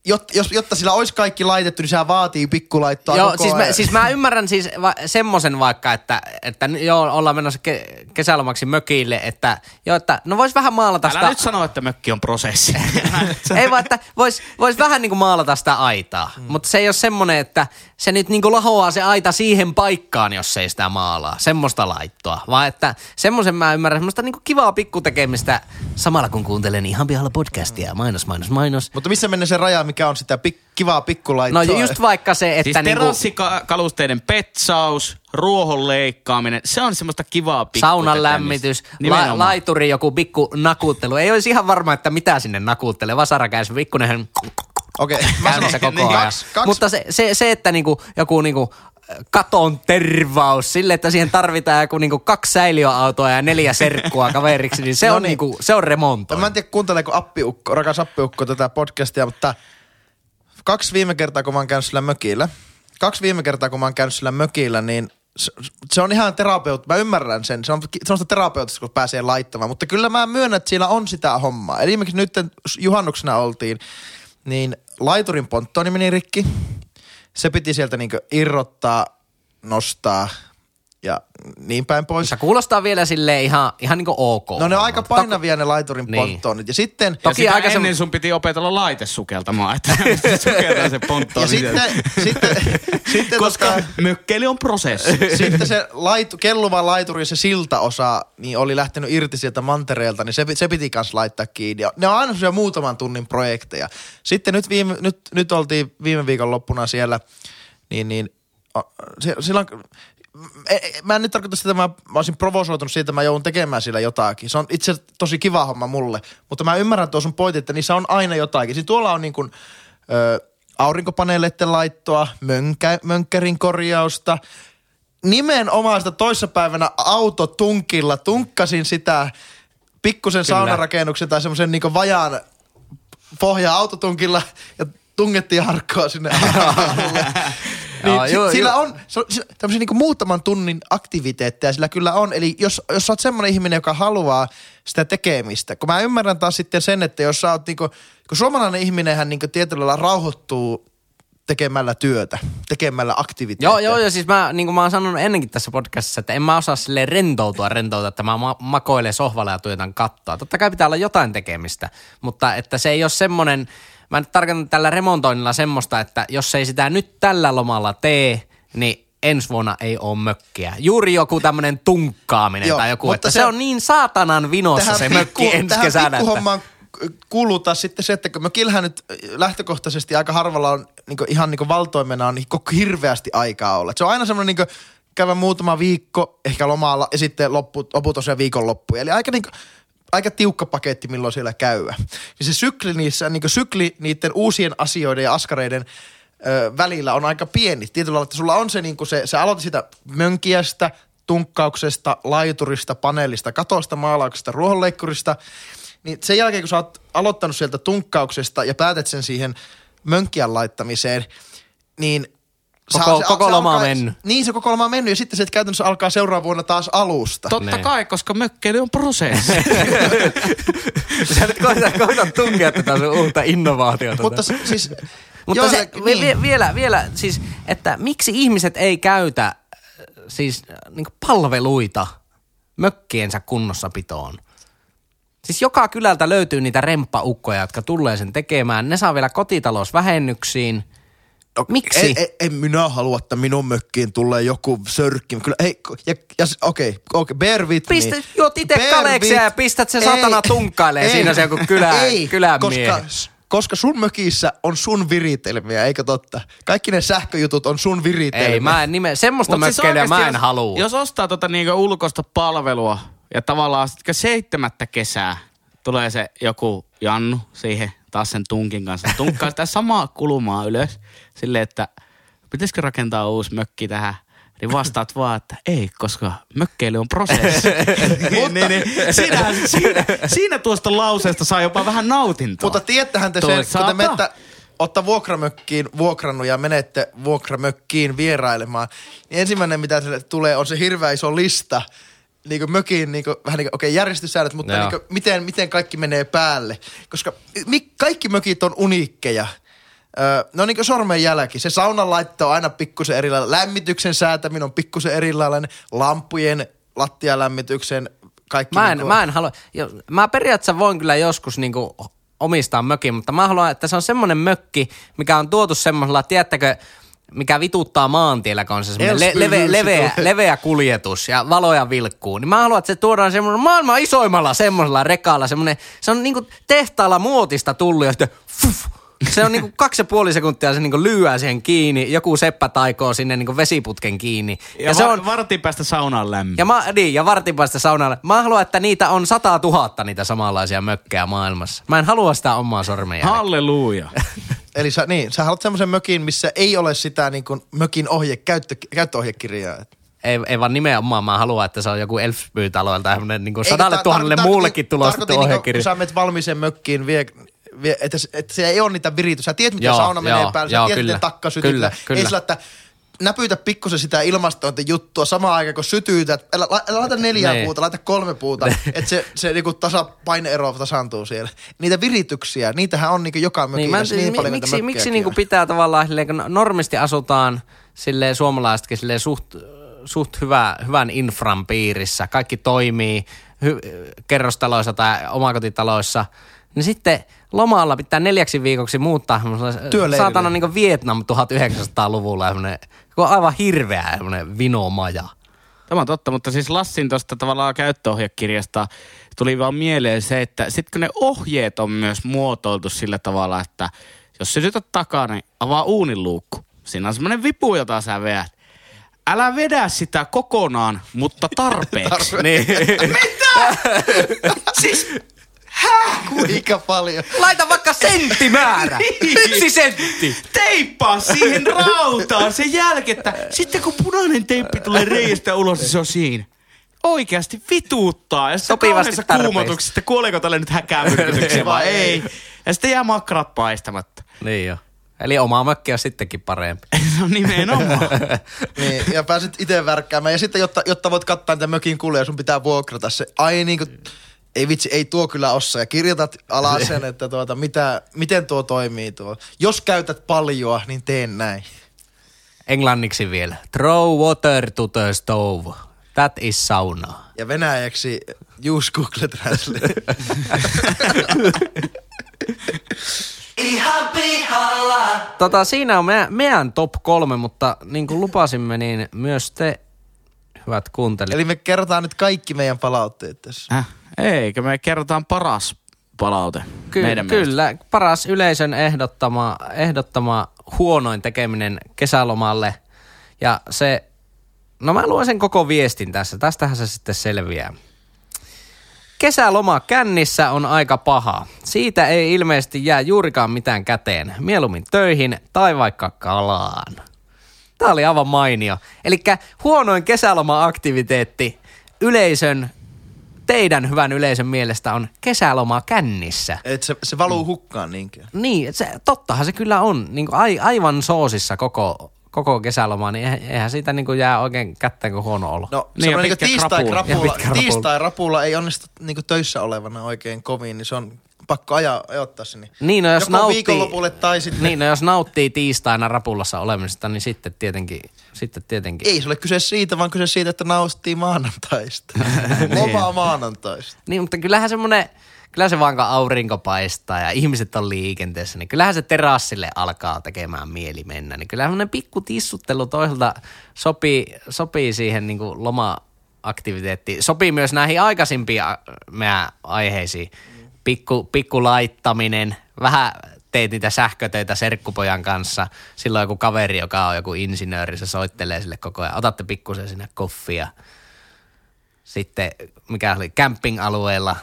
jotta, jos, jotta sillä olisi kaikki laitettu, niin sehän vaatii pikkulaittoa Joo, koko siis mä, ajan. siis mä ymmärrän siis va- semmoisen vaikka, että, että joo, ollaan menossa ke- kesälomaksi mökille, että joo, että no vois vähän maalata Älä sitä. nyt sano, että mökki on prosessi. Ei vaan, että vois, vois vähän niinku maalata sitä aitaa, mm. mutta se ei ole semmoinen, että se nyt niinku lahoaa se aita siihen paikkaan, jos ei sitä maalaa. Semmoista laittoa. Vaan että semmoisen mä ymmärrän, semmoista niinku kivaa pikkutekemistä samalla kun kuuntelen ihan pihalla podcastia. Mainos, mainos, mainos. Mutta missä menee se raja, mikä on sitä pik- kivaa No pikkulaittoa? just vaikka se, että siis niinku terassikalusteiden petsaus, ruohon leikkaaminen, se on semmoista kivaa pikku saunan lämmitys, la- laituri joku pikku nakuttelu. Ei olisi ihan varma, että mitä sinne nakuttelee. Vasara käy se pikkunen Okei, mä käynnissä sanon, koko niin, ajan. kaksi, kaksi, Mutta se, se, se että niinku, joku niinku katon tervaus sille, että siihen tarvitaan joku niinku kaksi säiliöautoa ja neljä serkkua kaveriksi, niin se, No on, niin. niinku, se on remonto. Mä en tiedä kuunteleeko appiukko, rakas appiukko tätä podcastia, mutta kaksi viime kertaa, kun mä oon käynyt sillä mökillä, kaksi viime kertaa, kun mä oon käynyt sillä mökillä, niin se, se on ihan terapeut, mä ymmärrän sen, se on semmoista terapeutista, kun pääsee laittamaan, mutta kyllä mä myönnän, että siellä on sitä hommaa. Eli esimerkiksi nyt juhannuksena oltiin, niin laiturin ponttoni meni rikki, se piti sieltä niinku irrottaa, nostaa ja niin päin pois. Se kuulostaa vielä sille ihan, ihan niinku ok. No ne on aika painavia ne laiturin Niin. ponttonit. Ja sitten Ja Toki sitä aika ennen sem- sun piti opetella laite sukeltamaan, että sukeltaa se pontto. Ja sitten, sitten, sitten, Koska tota, mökkeli on prosessi. sitten se laitu, kelluva laituri, se siltaosa, niin oli lähtenyt irti sieltä mantereelta, niin se, se piti kans laittaa kiinni. Ja ne on aina semmoisia muutaman tunnin projekteja. Sitten nyt, viime, nyt, nyt oltiin viime viikon loppuna siellä, niin, niin se, silloin, mä en nyt tarkoita sitä, että mä, mä olisin provosoitunut siitä, että mä joudun tekemään sillä jotakin. Se on itse tosi kiva homma mulle, mutta mä ymmärrän tuon sun pointin, että niissä on aina jotakin. Siis tuolla on niin kuin, ö, aurinkopaneeleiden laittoa, mönkä, mönkkärin korjausta, nimenomaan sitä toissapäivänä autotunkilla tunkkasin sitä pikkusen Kyllä. saunarakennuksen tai semmoisen niin vajaan pohja autotunkilla ja tungettiin harkkoa sinne. niin Joo, si- sillä joo. on se, se, tämmöisiä niin muutaman tunnin aktiviteetteja sillä kyllä on. Eli jos, jos sä oot semmoinen ihminen, joka haluaa sitä tekemistä, kun mä ymmärrän taas sitten sen, että jos sä oot niinku, kun suomalainen ihminenhän niinku tietyllä lailla rauhoittuu tekemällä työtä, tekemällä aktiviteetteja. Joo, joo, ja siis mä, niin kuin mä oon sanonut ennenkin tässä podcastissa, että en mä osaa silleen rentoutua rentoutua, että mä ma- makoilen sohvalla ja tuijotan kattoa. Totta kai pitää olla jotain tekemistä, mutta että se ei ole semmoinen, mä nyt tarkoitan tällä remontoinnilla semmoista, että jos ei sitä nyt tällä lomalla tee, niin ensi vuonna ei ole mökkiä. Juuri joku tämmöinen tunkkaaminen Joo, tai joku, mutta että se, se- on niin saatanan vinossa se mökki ensi tähän kesänä. Kuuluu taas sitten se, että kun mökillähän nyt lähtökohtaisesti aika harvalla on niin ihan niin valtoimena on niin hirveästi aikaa olla. Et Se on aina semmoinen niin käydä muutama viikko ehkä lomalla ja sitten loppu, loput tosiaan viikonloppuja. Eli aika niin aika tiukka paketti, milloin siellä käyä. Ja se sykli niissä, niin sykli niiden uusien asioiden ja askareiden ö, välillä on aika pieni. Tietyllä lailla, että sulla on se, niin se, se aloitat sitä mönkiästä, tunkkauksesta, laiturista, paneelista, katosta, maalauksesta, ruohonleikkurista. Niin sen jälkeen, kun sä oot aloittanut sieltä tunkkauksesta ja päätät sen siihen mönkkiän laittamiseen, niin Koko- koko loma on alkaa- mennyt. Niin, se koko loma on mennyt ja sitten se käytännössä alkaa seuraavana vuonna taas alusta. Totta Ne. kai, koska mökkeli on prosessi. Sä nyt koitat, koitat tunkea tätä sun uutta innovaatiota. Mutta s- siis... Mutta se, joillekin- vi, vi, vielä, vielä siis, että miksi ihmiset ei käytä äh, siis niin palveluita mökkiensä kunnossapitoon? Siis joka kylältä löytyy niitä remppaukkoja, jotka tulee sen tekemään. Ne saa vielä kotitalousvähennyksiin. Miksi? Ei, ei, en minä halua, että minun mökkiin tulee joku sörkki. Kyllä, hei, ja, ja okei, okay, okay, bear with Pistä, me. juot itse kaleksia with- ja pistät se Ei, satana tunkkailee siinä se joku kylä, ei, kylän koska, koska sun mökissä on sun viritelmiä, eikö totta? Kaikki ne sähköjutut on sun viritelmiä. Ei, mä en nime, semmoista Mut siis mökkeilyä mä en jos- halua. Jos ostaa tota niinku ulkoista palvelua ja tavallaan sitten seitsemättä kesää tulee se joku Jannu siihen taas sen tunkin kanssa. Tunkkaa sitä samaa kulmaa ylös silleen, että pitäisikö rakentaa uusi mökki tähän. Niin vastaat vaan, että ei, koska mökkeily on prosessi. niin, niin, niin. Siinä, siinä, siinä tuosta lauseesta saa jopa vähän nautintoa. Mutta tiettähän te sen, kun te menette ottaa vuokramökkiin vuokrannut ja menette vuokramökkiin vierailemaan, niin ensimmäinen mitä sille tulee on se hirveä iso lista, niin kuin mökin, niin kuin, vähän niin kuin, okei, okay, järjestyssäännöt, mutta niin kuin, miten, miten kaikki menee päälle. Koska mi, kaikki mökit on uniikkeja. Öö, no niin kuin sormenjälki. Se saunan laitto on aina pikkusen eri lailla. Lämmityksen säätäminen on pikkusen erilainen. Lampujen lattialämmityksen kaikki. Mä en, niinku- mä en halua, jo, mä periaatteessa voin kyllä joskus niinku omistaa mökin, mutta mä haluan, että se on semmoinen mökki, mikä on tuotu semmoisella, tiedättekö, mikä vituttaa maantiellä, se semmoinen le- leve, leveä, tulee. leveä kuljetus ja valoja vilkkuu. Niin mä haluan, että se tuodaan semmoinen maailman isoimmalla semmoisella rekalla, semmoinen, se on niinku tehtaalla muotista tullut ja sitten fuff, se on niinku kaksi ja puoli sekuntia se niinku lyöää siihen kiinni, joku seppä taikoo sinne niinku vesiputken kiinni. Ja, ja se va- on, vartin päästä saunaan lämmin. ja, mä, niin, ja vartin päästä saunalle. Mä haluan, että niitä on sata tuhatta niitä samanlaisia mökkejä maailmassa. Mä en halua sitä omaa sormenjälkeä. Halleluja. Eli sä, niin, sä haluat semmoisen mökin, missä ei ole sitä niin kuin mökin ohje, käyttö, käyttöohjekirjaa. Ei, ei vaan nimenomaan, mä haluan, että se on joku Elfsby-talo tai semmoinen niin Eikä sadalle tuhannelle muullekin tulostettu niinku, ohjekirja. Kun sä menet valmiiseen mökkiin, vie, vie, että, se- että se ei ole niitä viritys. Sä tiedät, miten Joo, sauna menee joo, päälle, sä joo, tiedät, kyllä, miten takka sytytään. Ei sillä, että näpytä pikkusen sitä ilmastointijuttua samaan aikaan, kun sytytät. Älä, la- älä laita neljää Niin. puuta, laita kolme puuta, että se, se niinku tasapaine-ero tasaantuu siellä. Niitä virityksiä, niitähän on niinku joka mökillä. Niin, mä, niin, mi- paljon miksi, miksi niinku pitää tavallaan, silleen, kun normisti asutaan silleen suomalaisetkin silleen suht, suht hyvä, hyvän infran piirissä, kaikki toimii hy, kerrostaloissa tai omakotitaloissa, niin sitten lomalla pitää neljäksi viikoksi muuttaa saatana niin Vietnam 1900-luvulla semmoinen, kun on aivan hirveä semmoinen vinomaja. Tämä on totta, mutta siis Lassin tuosta tavallaan käyttöohjekirjasta tuli vaan mieleen se, että sitten kun ne ohjeet on myös muotoiltu sillä tavalla, että jos sytytät takaa, niin avaa uunin luukku. Siinä on semmoinen vipu, jota sä veät. Älä vedä sitä kokonaan, mutta tarpeeksi. Niin. siis Kuinka paljon? Laita vaikka senttimäärä. Niin. Yksi sentti. teippaa siihen rautaan sen jälkeen, että sitten kun punainen teippi tulee reiästä ulos, niin se on siinä. Oikeasti vituuttaa. Ja sitten Sopivasti tarpeeksi. kuumotuksessa, että kuoleeko tälle nyt häkäämyrkytyksiä vai ei. Ja sitten jää makkarat paistamatta. Niin jo. Eli oma mökki on sittenkin parempi. No nimenomaan. Niin, ja pääsit itse värkkäämään. Ja sitten, jotta, jotta voit kattaa niitä mökin kuluja, sun pitää vuokrata se. Ai niin kuin, ei vitsi, ei tuo kyllä ossa. Ja kirjoitat alas sen, että tuota, mitä, miten tuo toimii tuo. Jos käytät paljoa, niin teen näin. Englanniksi vielä. Throw water to the stove. That is sauna. Ja venäjäksi use Google Translate. Ihan pihalla. Tota, siinä on meidän, meidän top kolme, mutta niin kuin lupasimme, niin myös te, hyvät kuuntelijat. Eli me kerrotaan nyt kaikki meidän palautteet tässä. Äh, eikö me kerrotaan paras palaute Ky- meidän mielestä? kyllä, paras yleisön ehdottama, ehdottama huonoin tekeminen kesälomalle. Ja se, no mä luen sen koko viestin tässä, tästähän se sitten selviää. Kesäloma kännissä on aika paha. Siitä ei ilmeisesti jää juurikaan mitään käteen. Mieluummin töihin tai vaikka kalaan. Tämä oli aivan mainio. Eli huonoin kesäloma-aktiviteetti yleisön, teidän hyvän yleisön mielestä on kesäloma kännissä. Et se, se valuu hukkaan niinkään. Niin, se, tottahan se kyllä on. Niin kuin ai, aivan soosissa koko, koko kesäloma, niin eihän, siitä niin kuin jää oikein kätteen kuin huono olo. No, Niin, niin, pitkä tiistai, krapuula. krapuula, Ja pitkä krapuula. tiistai rapulla ei onnistu niin töissä olevana oikein kovin, niin se on pakko ajaa, ajoittaa se. Niin, Niin, no jos Joko nauttii, viikonlopulle tai sitten... Niin, no jos nauttii tiistaina rapulassa olemisesta, niin sitten tietenkin, sitten tietenkin. Ei se ole kyse siitä, vaan kyse siitä, että nauttii maanantaista. Lomaa maanantaista. Niin, mutta kyllähän semmoinen, kyllä se vaan kun aurinko paistaa ja ihmiset on liikenteessä, niin kyllähän se terassille alkaa tekemään mieli mennä. Niin kyllähän semmoinen pikku tissuttelu toisaalta sopii, sopii siihen niin kuin loma-aktiviteettiin. Sopii myös näihin aikaisimpiin a- meidän aiheisiin. Pikku, pikku laittaminen, vähän teet niitä sähkötöitä serkkupojan kanssa. Silloin joku kaveri, joka on joku insinööri, se soittelee sille koko ajan. Otatte pikkusen sinne koffia. Sitten, mikä oli, camping-alueella.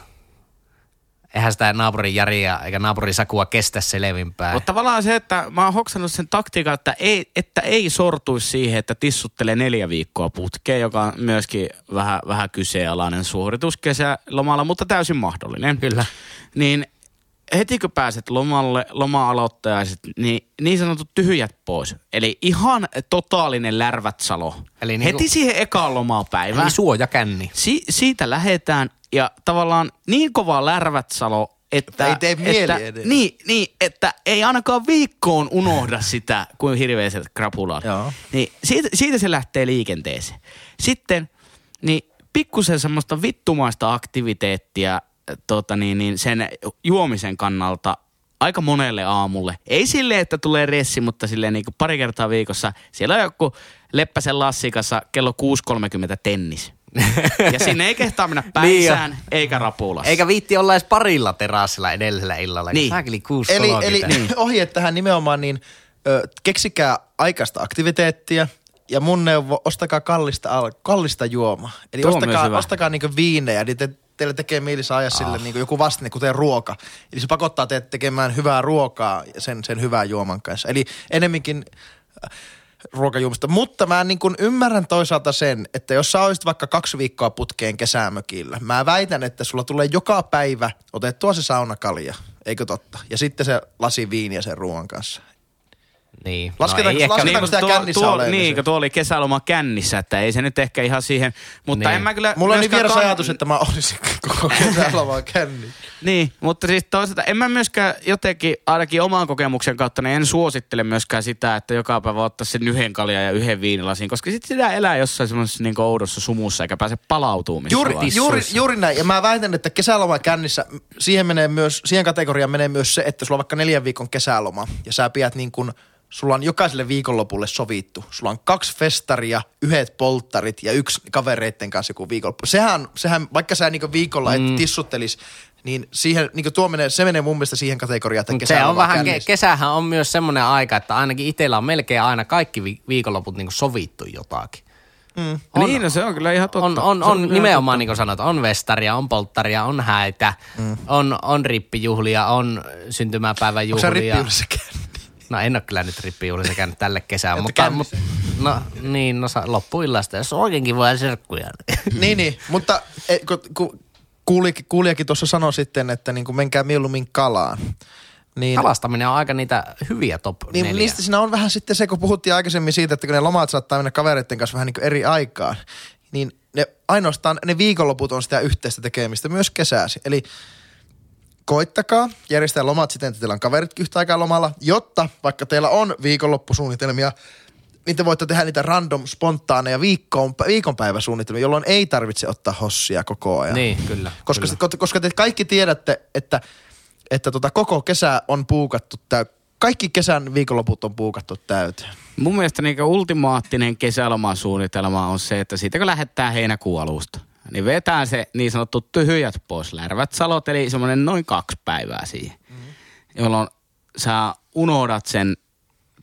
Eihän sitä naapurin Jaria eikä naapurin Sakua kestä selvinpäin. Mutta tavallaan se, että mä oon hoksannut sen taktiikan, että ei, että ei sortuisi siihen, että tissuttelee neljä viikkoa putkeen, joka on myöskin vähän, vähän kyseenalainen suoritus kesälomalla, mutta täysin mahdollinen. Kyllä. Niin heti kun pääset lomalle, loma-aloittajaiset, niin niin sanotut tyhjät pois. Eli ihan totaalinen lärvätsalo. Eli niinku- heti siihen ekaan lomapäivään. Eli suojakänni. Si- siitä lähetään ja tavallaan niin kova lärvätsalo, että, Ei tee mieli että, edes. niin, niin, että ei ainakaan viikkoon unohda sitä, kuin hirveä se krapula on. Joo. Niin siitä, siitä se lähtee liikenteeseen. Sitten, niin pikkusen semmoista vittumaista aktiviteettia tota niin, niin sen juomisen kannalta aika monelle aamulle. Ei silleen, että tulee ressi, mutta silleen niin pari kertaa viikossa. Siellä on joku Leppäsen Lassi kanssa kello 6.30 tennis. ja sinne ei kehtaa mennä päissään eikä rapulassa. Eikä viitti olla edes parilla terassilla edellisellä illalla. Niin. Saakeli Eli, 6.30. eli niin. ohje tähän nimenomaan niin, ö, keksikää aikaista aktiviteettia ja mun neuvo, ostakaa kallista, al- kallista juomaa. Eli Tuo ostakaa, ostakaa niinku viinejä, niin te, teille tekee mieli saada ah. sille niinku joku vastine, kuten ruoka. Eli se pakottaa teidät tekemään hyvää ruokaa sen, sen hyvän juoman kanssa. Eli enemminkin äh, ruokajuomista. Mutta mä niin kuin ymmärrän toisaalta sen, että jos sä olisit vaikka kaksi viikkoa putkeen kesämökillä, mä väitän, että sulla tulee joka päivä otettua se saunakalja, eikö totta? Ja sitten se lasi viiniä sen ruoan kanssa. Niin. Lasketaanko- ehkä- lasketaanko sitä tuo, kännissä tuo, niin, kun tuo oli kesäloma kännissä, että ei se nyt ehkä ihan siihen, mutta Niin. en mä kyllä... Mulla on niin vieras kann- ajatus, että mä olisin koko kesällä vaan känni. Niin, mutta siis toisaalta en mä myöskään jotenkin, ainakin oman kokemuksen kautta, niin en suosittele myöskään sitä, että joka päivä ottaa sen yhden kaljan ja yhden viinilasin, koska sitten sitä elää jossain semmoisessa niin oudossa sumussa eikä pääse palautumaan Juuri, vaiheessa. juuri, juuri näin. Ja mä väitän, että kesäloma kännissä, siihen, menee myös, siihen kategoriaan menee myös se, että sulla on vaikka neljän viikon kesäloma ja sä pidät niin kuin, sulla on jokaiselle viikonlopulle sovittu. Sulla on kaksi festaria, yhdet polttarit ja yksi kavereitten kanssa joku viikonloppu. Sehän, sehän vaikka sä niin viikolla et tissuttelis, niin siihen, niin tuo menee, se menee mun mielestä siihen kategoriaan, että Mut se on vähän, ke- kesähän on myös semmoinen aika, että ainakin itsellä on melkein aina kaikki vi- viikonloput niin sovittu jotakin. On, niin, no se on kyllä ihan totta. On, on, on ihan nimenomaan niin kuin sanot, on vestaria, on polttaria, on häitä, mm. on, on rippijuhlia, on Onko syntymäpäiväjuhlia. rippijuhlissa käynyt? No en ole kyllä nyt rippijuhlissa käynyt tälle kesään, Ette mutta, mutta no niin, no loppuillasta, jos oikeinkin voi serkkuja. niin, niin, mutta e, ku, ku, kuulijakin, kuulijakin tuossa sanoi sitten, että niin kuin menkää mieluummin kalaan. Niin, Kalastaminen on aika niitä hyviä top niin neljä. niistä siinä on vähän sitten se, kun puhuttiin aikaisemmin siitä, että kun ne lomat saattaa mennä kavereiden kanssa vähän niin kuin eri aikaan, niin ne ainoastaan ne viikonloput on sitä yhteistä tekemistä myös kesäsi. Eli koittakaa järjestää lomat siten, että teillä on kaveritkin yhtä aikaa lomalla, jotta vaikka teillä on viikonloppusuunnitelmia, niin te voitte tehdä niitä random, spontaaneja viikon, viikonpäiväsuunnitelmia, jolloin ei tarvitse ottaa hossia koko ajan. Niin, kyllä. Koska, kyllä. sit- koska te kaikki tiedätte, että, että tota koko kesä on puukattu täy- kaikki kesän viikonloput on puukattu täyteen. Mun mielestä niin ultimaattinen kesälomasuunnitelma on se, että siitä kun lähdetään heinäkuun alusta, niin vetää se niin sanottu tyhjät pois lärvät salot, eli semmoinen noin kaksi päivää siihen, mm-hmm. jolloin sä unohdat sen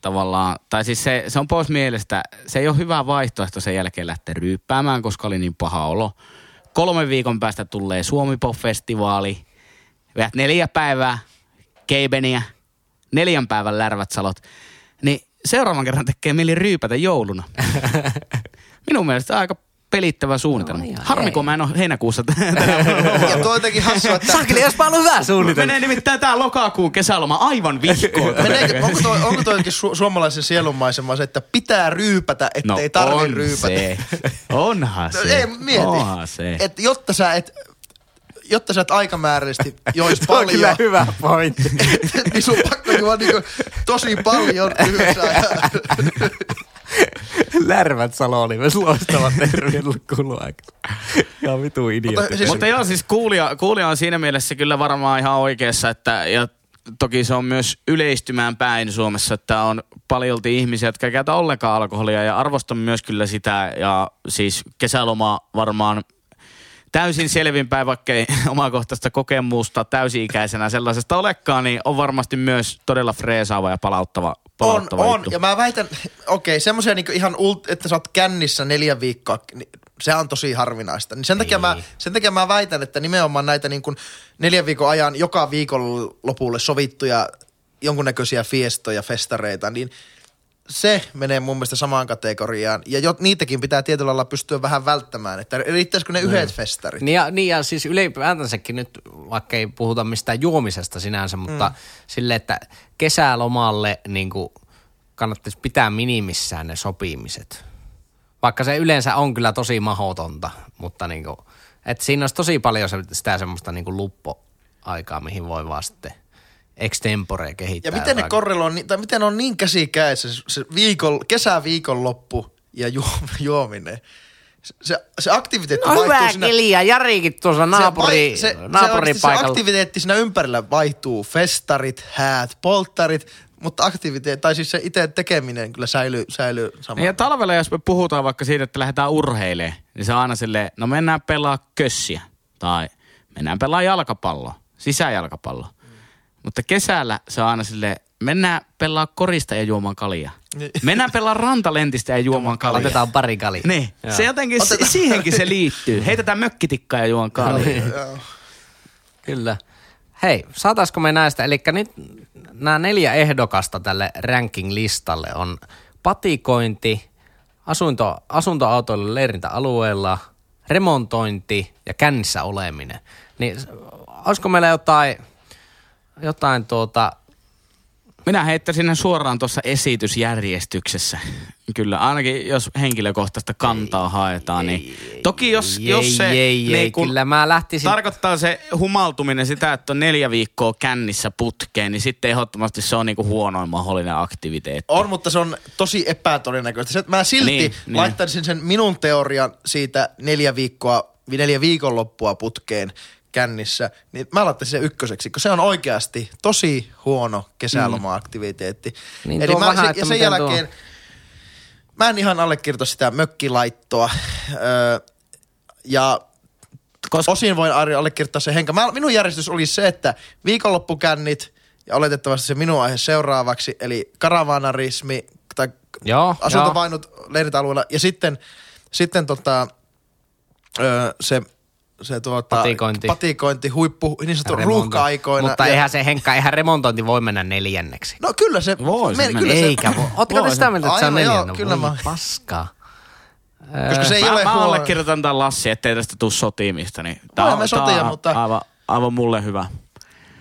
tavallaan, tai siis se, se on pois mielestä, se ei ole hyvä vaihtoehto sen jälkeen lähteä ryyppäämään, koska oli niin paha olo. Kolmen viikon päästä tulee Suomi Pop-festivaali, vedät neljä päivää keibeniä, neljän päivän lärvät salot, niin seuraavan kerran tekee mieli ryypätä jouluna. Minun mielestä aika pelittävä suunnitelma. No Harmi, kun mä en ole heinäkuussa. Ja tuo jotenkin hassua, että... Sakeli, jospa ollut hyvä suunnitelma. Menee nimittäin tää lokakuun kesäloma aivan vihkoon. Meneekö, onko toi, onko toi jotenkin su- suomalaisen sielunmaisema se, että pitää ryypätä, ettei no, tarvi on ryypätä? se. Onhan No, se. ei, mieti. Onhan se. Et jotta sä et, jotta sä et aikamääräisesti jois Tuo on kyllä paljon, hyvä pointti. niin sun on pakko juo niinku tosi paljon yhdessä. Lärvät Salo oli myös loistava terveellä kuluaika. Ihan vitu idiootti. Mutta siis- Mutta joo, siis kuulija, kuulija on siinä mielessä kyllä varmaan ihan oikeassa, että ja toki se on myös yleistymään päin Suomessa, että on paljolti ihmisiä, jotka ei käytä ollenkaan alkoholia ja arvostan myös kyllä sitä ja siis kesäloma varmaan täysin selvinpäin, vaikka ei omakohtaista kokemusta täysi-ikäisenä sellaisesta olekaan, niin on varmasti myös todella freesaava ja palauttava, On, on. juttu. Ja mä väitän, okei, okay, semmoisia niinku ihan, ult, että sä oot kännissä neljä viikkoa, niin se on tosi harvinaista. Niin sen, takia mä, sen takia mä väitän, että nimenomaan näitä niin kuin neljän viikon ajan joka viikon lopulle sovittuja jonkunnäköisiä fiestoja, festareita, niin se menee mun mielestä samaan kategoriaan. Ja jo, niitäkin pitää tietyllä lailla pystyä vähän välttämään, että riittäisikö ne yhdet festarit. Niin ja, niin ja siis ylipäätänsäkin nyt, vaikka ei puhuta mistään juomisesta sinänsä, mutta mm. sille, että kesälomalle niin kuin kannattaisi pitää minimissään ne sopimiset. Vaikka se yleensä on kyllä tosi mahotonta, mutta niin kuin, että siinä olisi tosi paljon sitä semmoista niin kuin luppo, aikaa, mihin voi vaan sitten extempore kehittää. Ja miten ne jotakin. korreloi, tai miten on niin käsikäessä se, se viikon, kesäviikonloppu ja juo, juominen. Se, se, se aktiviteetti No vaihtuu hyvää siinä, keliä, Jarikin tuossa naapuri, se, vai- se, se, naapuripaikalla. se aktiviteetti siinä ympärillä vaihtuu, festarit, häät, polttarit, mutta aktiviteetti, tai siis se itse tekeminen kyllä säilyy, säilyy sama. Ja talvella, jos me puhutaan vaikka siitä, että lähdetään urheilemaan, niin se on aina silleen, no mennään pelaa kössiä. Tai mennään pelaa jalkapalloa, sisäjalkapalloa. Mutta kesällä se on aina silleen, mennään pelaa korista ja juomaan kalia. Niin. Mennään pelaa rantalentistä ja juomaan kalia. Otetaan pari kalia. Niin, Joo. se jotenkin, si- siihenkin se liittyy. Heitetään mökkitikkaa ja juon kalia. Joo. Kyllä. Hei, saataisiko me näistä, eli nyt nämä neljä ehdokasta tälle ranking-listalle on patikointi, asunto, asuntoautoilla leirintäalueella, remontointi ja kännissä oleminen. Niin olisiko meillä jotain, jotain tuota, Minä heittäisin ne suoraan tuossa esitysjärjestyksessä. Kyllä, ainakin jos henkilökohtaista kantaa haetaan, niin toki jos, ei, jos se ei, ei, niin kun kyllä mä lähtisin, tarkoittaa se humaltuminen sitä, että on neljä viikkoa kännissä putkeen, niin sitten ehdottomasti se on niinku huonoin mahdollinen aktiviteetti. On, mutta se on tosi epätodennäköistä. Se, että mä silti Niin, niin, niin. laittaisin sen minun teorian siitä neljä viikkoa, neljä viikonloppua putkeen kännissä, niin mä laittaisin sen ykköseksi, kun se on oikeasti tosi huono kesäloma-aktiviteetti. Niin Eli mä, vähän, se, ja sen miten tuo- jälkeen, mä en ihan allekirjoita sitä mökkilaittoa, öö, ja koska osin voin Ari allekirjoittaa sen henkä. Mä, minun järjestys oli se, että viikonloppukännit ja oletettavasti se minun aihe seuraavaksi, eli karavanarismi tai Joo, asuntovainut leirintäalueella ja sitten, sitten tota, öö, se, se tuota, Patikointi. patikointi huippu, niin sanottu ruuhka-aikoina. Mutta ja, eihän se Henkka, eihän remontointi voi mennä neljänneksi. No kyllä se, Voi se mennä. kyllä se, Eikä voi. Ootteko te sitä mieltä, että se on Aivan, joo, neljänä? kyllä Voi mä- paskaa. koska se ei mä, ole mä huono. allekirjoitan tämän Lassi, ettei tästä tuu sotimista. Niin tää Olemme on, tää sotia, on mutta- aivan, aivan mulle hyvä.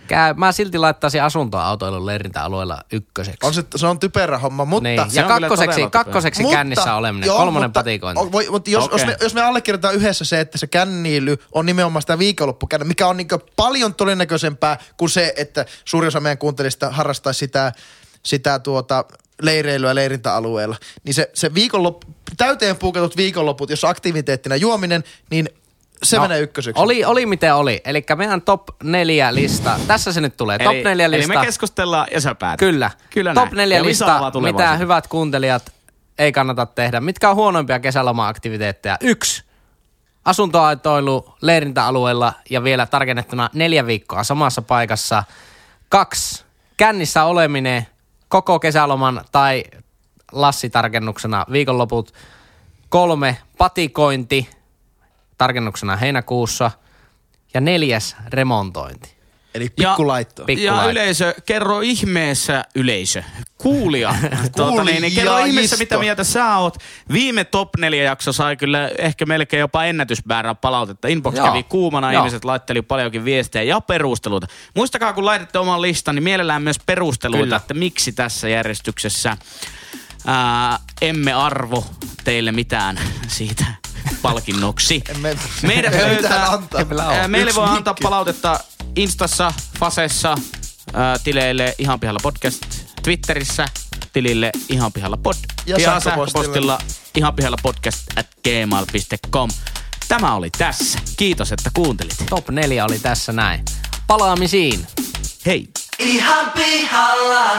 Käy, mä silti laittaisin asuntoautoilun leirintäalueella ykköseksi. On se, se on typerä homma, mutta... niin. Ja kakkoseksi, kakkoseksi Mutta- kännissä oleminen, joo, kolmonen mutta- patikointi. o- Voi, mutta jos, Okei. jos, me, jos me allekirjoitetaan yhdessä se, että se känniily on nimenomaan sitä viikonloppukänniä, mikä on niin paljon todennäköisempää kuin se, että suuri osa meidän kuuntelijista harrastaisi sitä, sitä tuota leireilyä leirintäalueella, niin se, se viikonloppu, täyteen puukatut viikonloput, jos aktiviteettina juominen, niin se no, menee ykköseksi. Oli, oli miten oli. Eli meidän top neljä lista. Tässä se nyt tulee. top neljä eli lista. me keskustellaan ja sä päätät. Kyllä. Kyllä Top näin. neljä Ja lista, mitä hyvät kuuntelijat ei kannata tehdä. Mitkä on huonoimpia kesäloma-aktiviteetteja? Yksi. Asuntoautoilu leirintäalueella ja vielä tarkennettuna neljä viikkoa samassa paikassa. Kaksi. Kännissä oleminen koko kesäloman tai lassitarkennuksena viikonloput. Kolme. Patikointi tarkennuksena heinäkuussa. Ja neljäs remontointi. Eli pikkulaitto. Pikku- Ja laitto. yleisö, kerro ihmeessä yleisö, kuulija, tuota, niin, niin, kerro ihmeessä mitä mieltä sä oot. Viime top 4 jakso sai kyllä ehkä melkein jopa ennätysmäärä palautetta. Inbox Joo. kävi kuumana, Joo. ihmiset laitteli paljonkin viestejä ja perusteluita. Muistakaa kun laitatte oman listan, niin mielellään myös perusteluita, Kyllä. että miksi tässä järjestyksessä ää, emme arvo teille mitään siitä palkinnoksi. Meidät ei löytää, mitään antaa. ää, meille Yksi voi antaa palautetta Instassa, Fasessa, ää, tileille Ihan pihalla podcast, Twitterissä tilille Ihan pihalla pod Ja ja sähköpostilla. sähköpostilla Ihan pihalla podcast at gmail.com. Tämä oli tässä. Kiitos, että kuuntelit. Top neljä oli tässä näin. Palaamisiin. Hei! Ihan pihalla.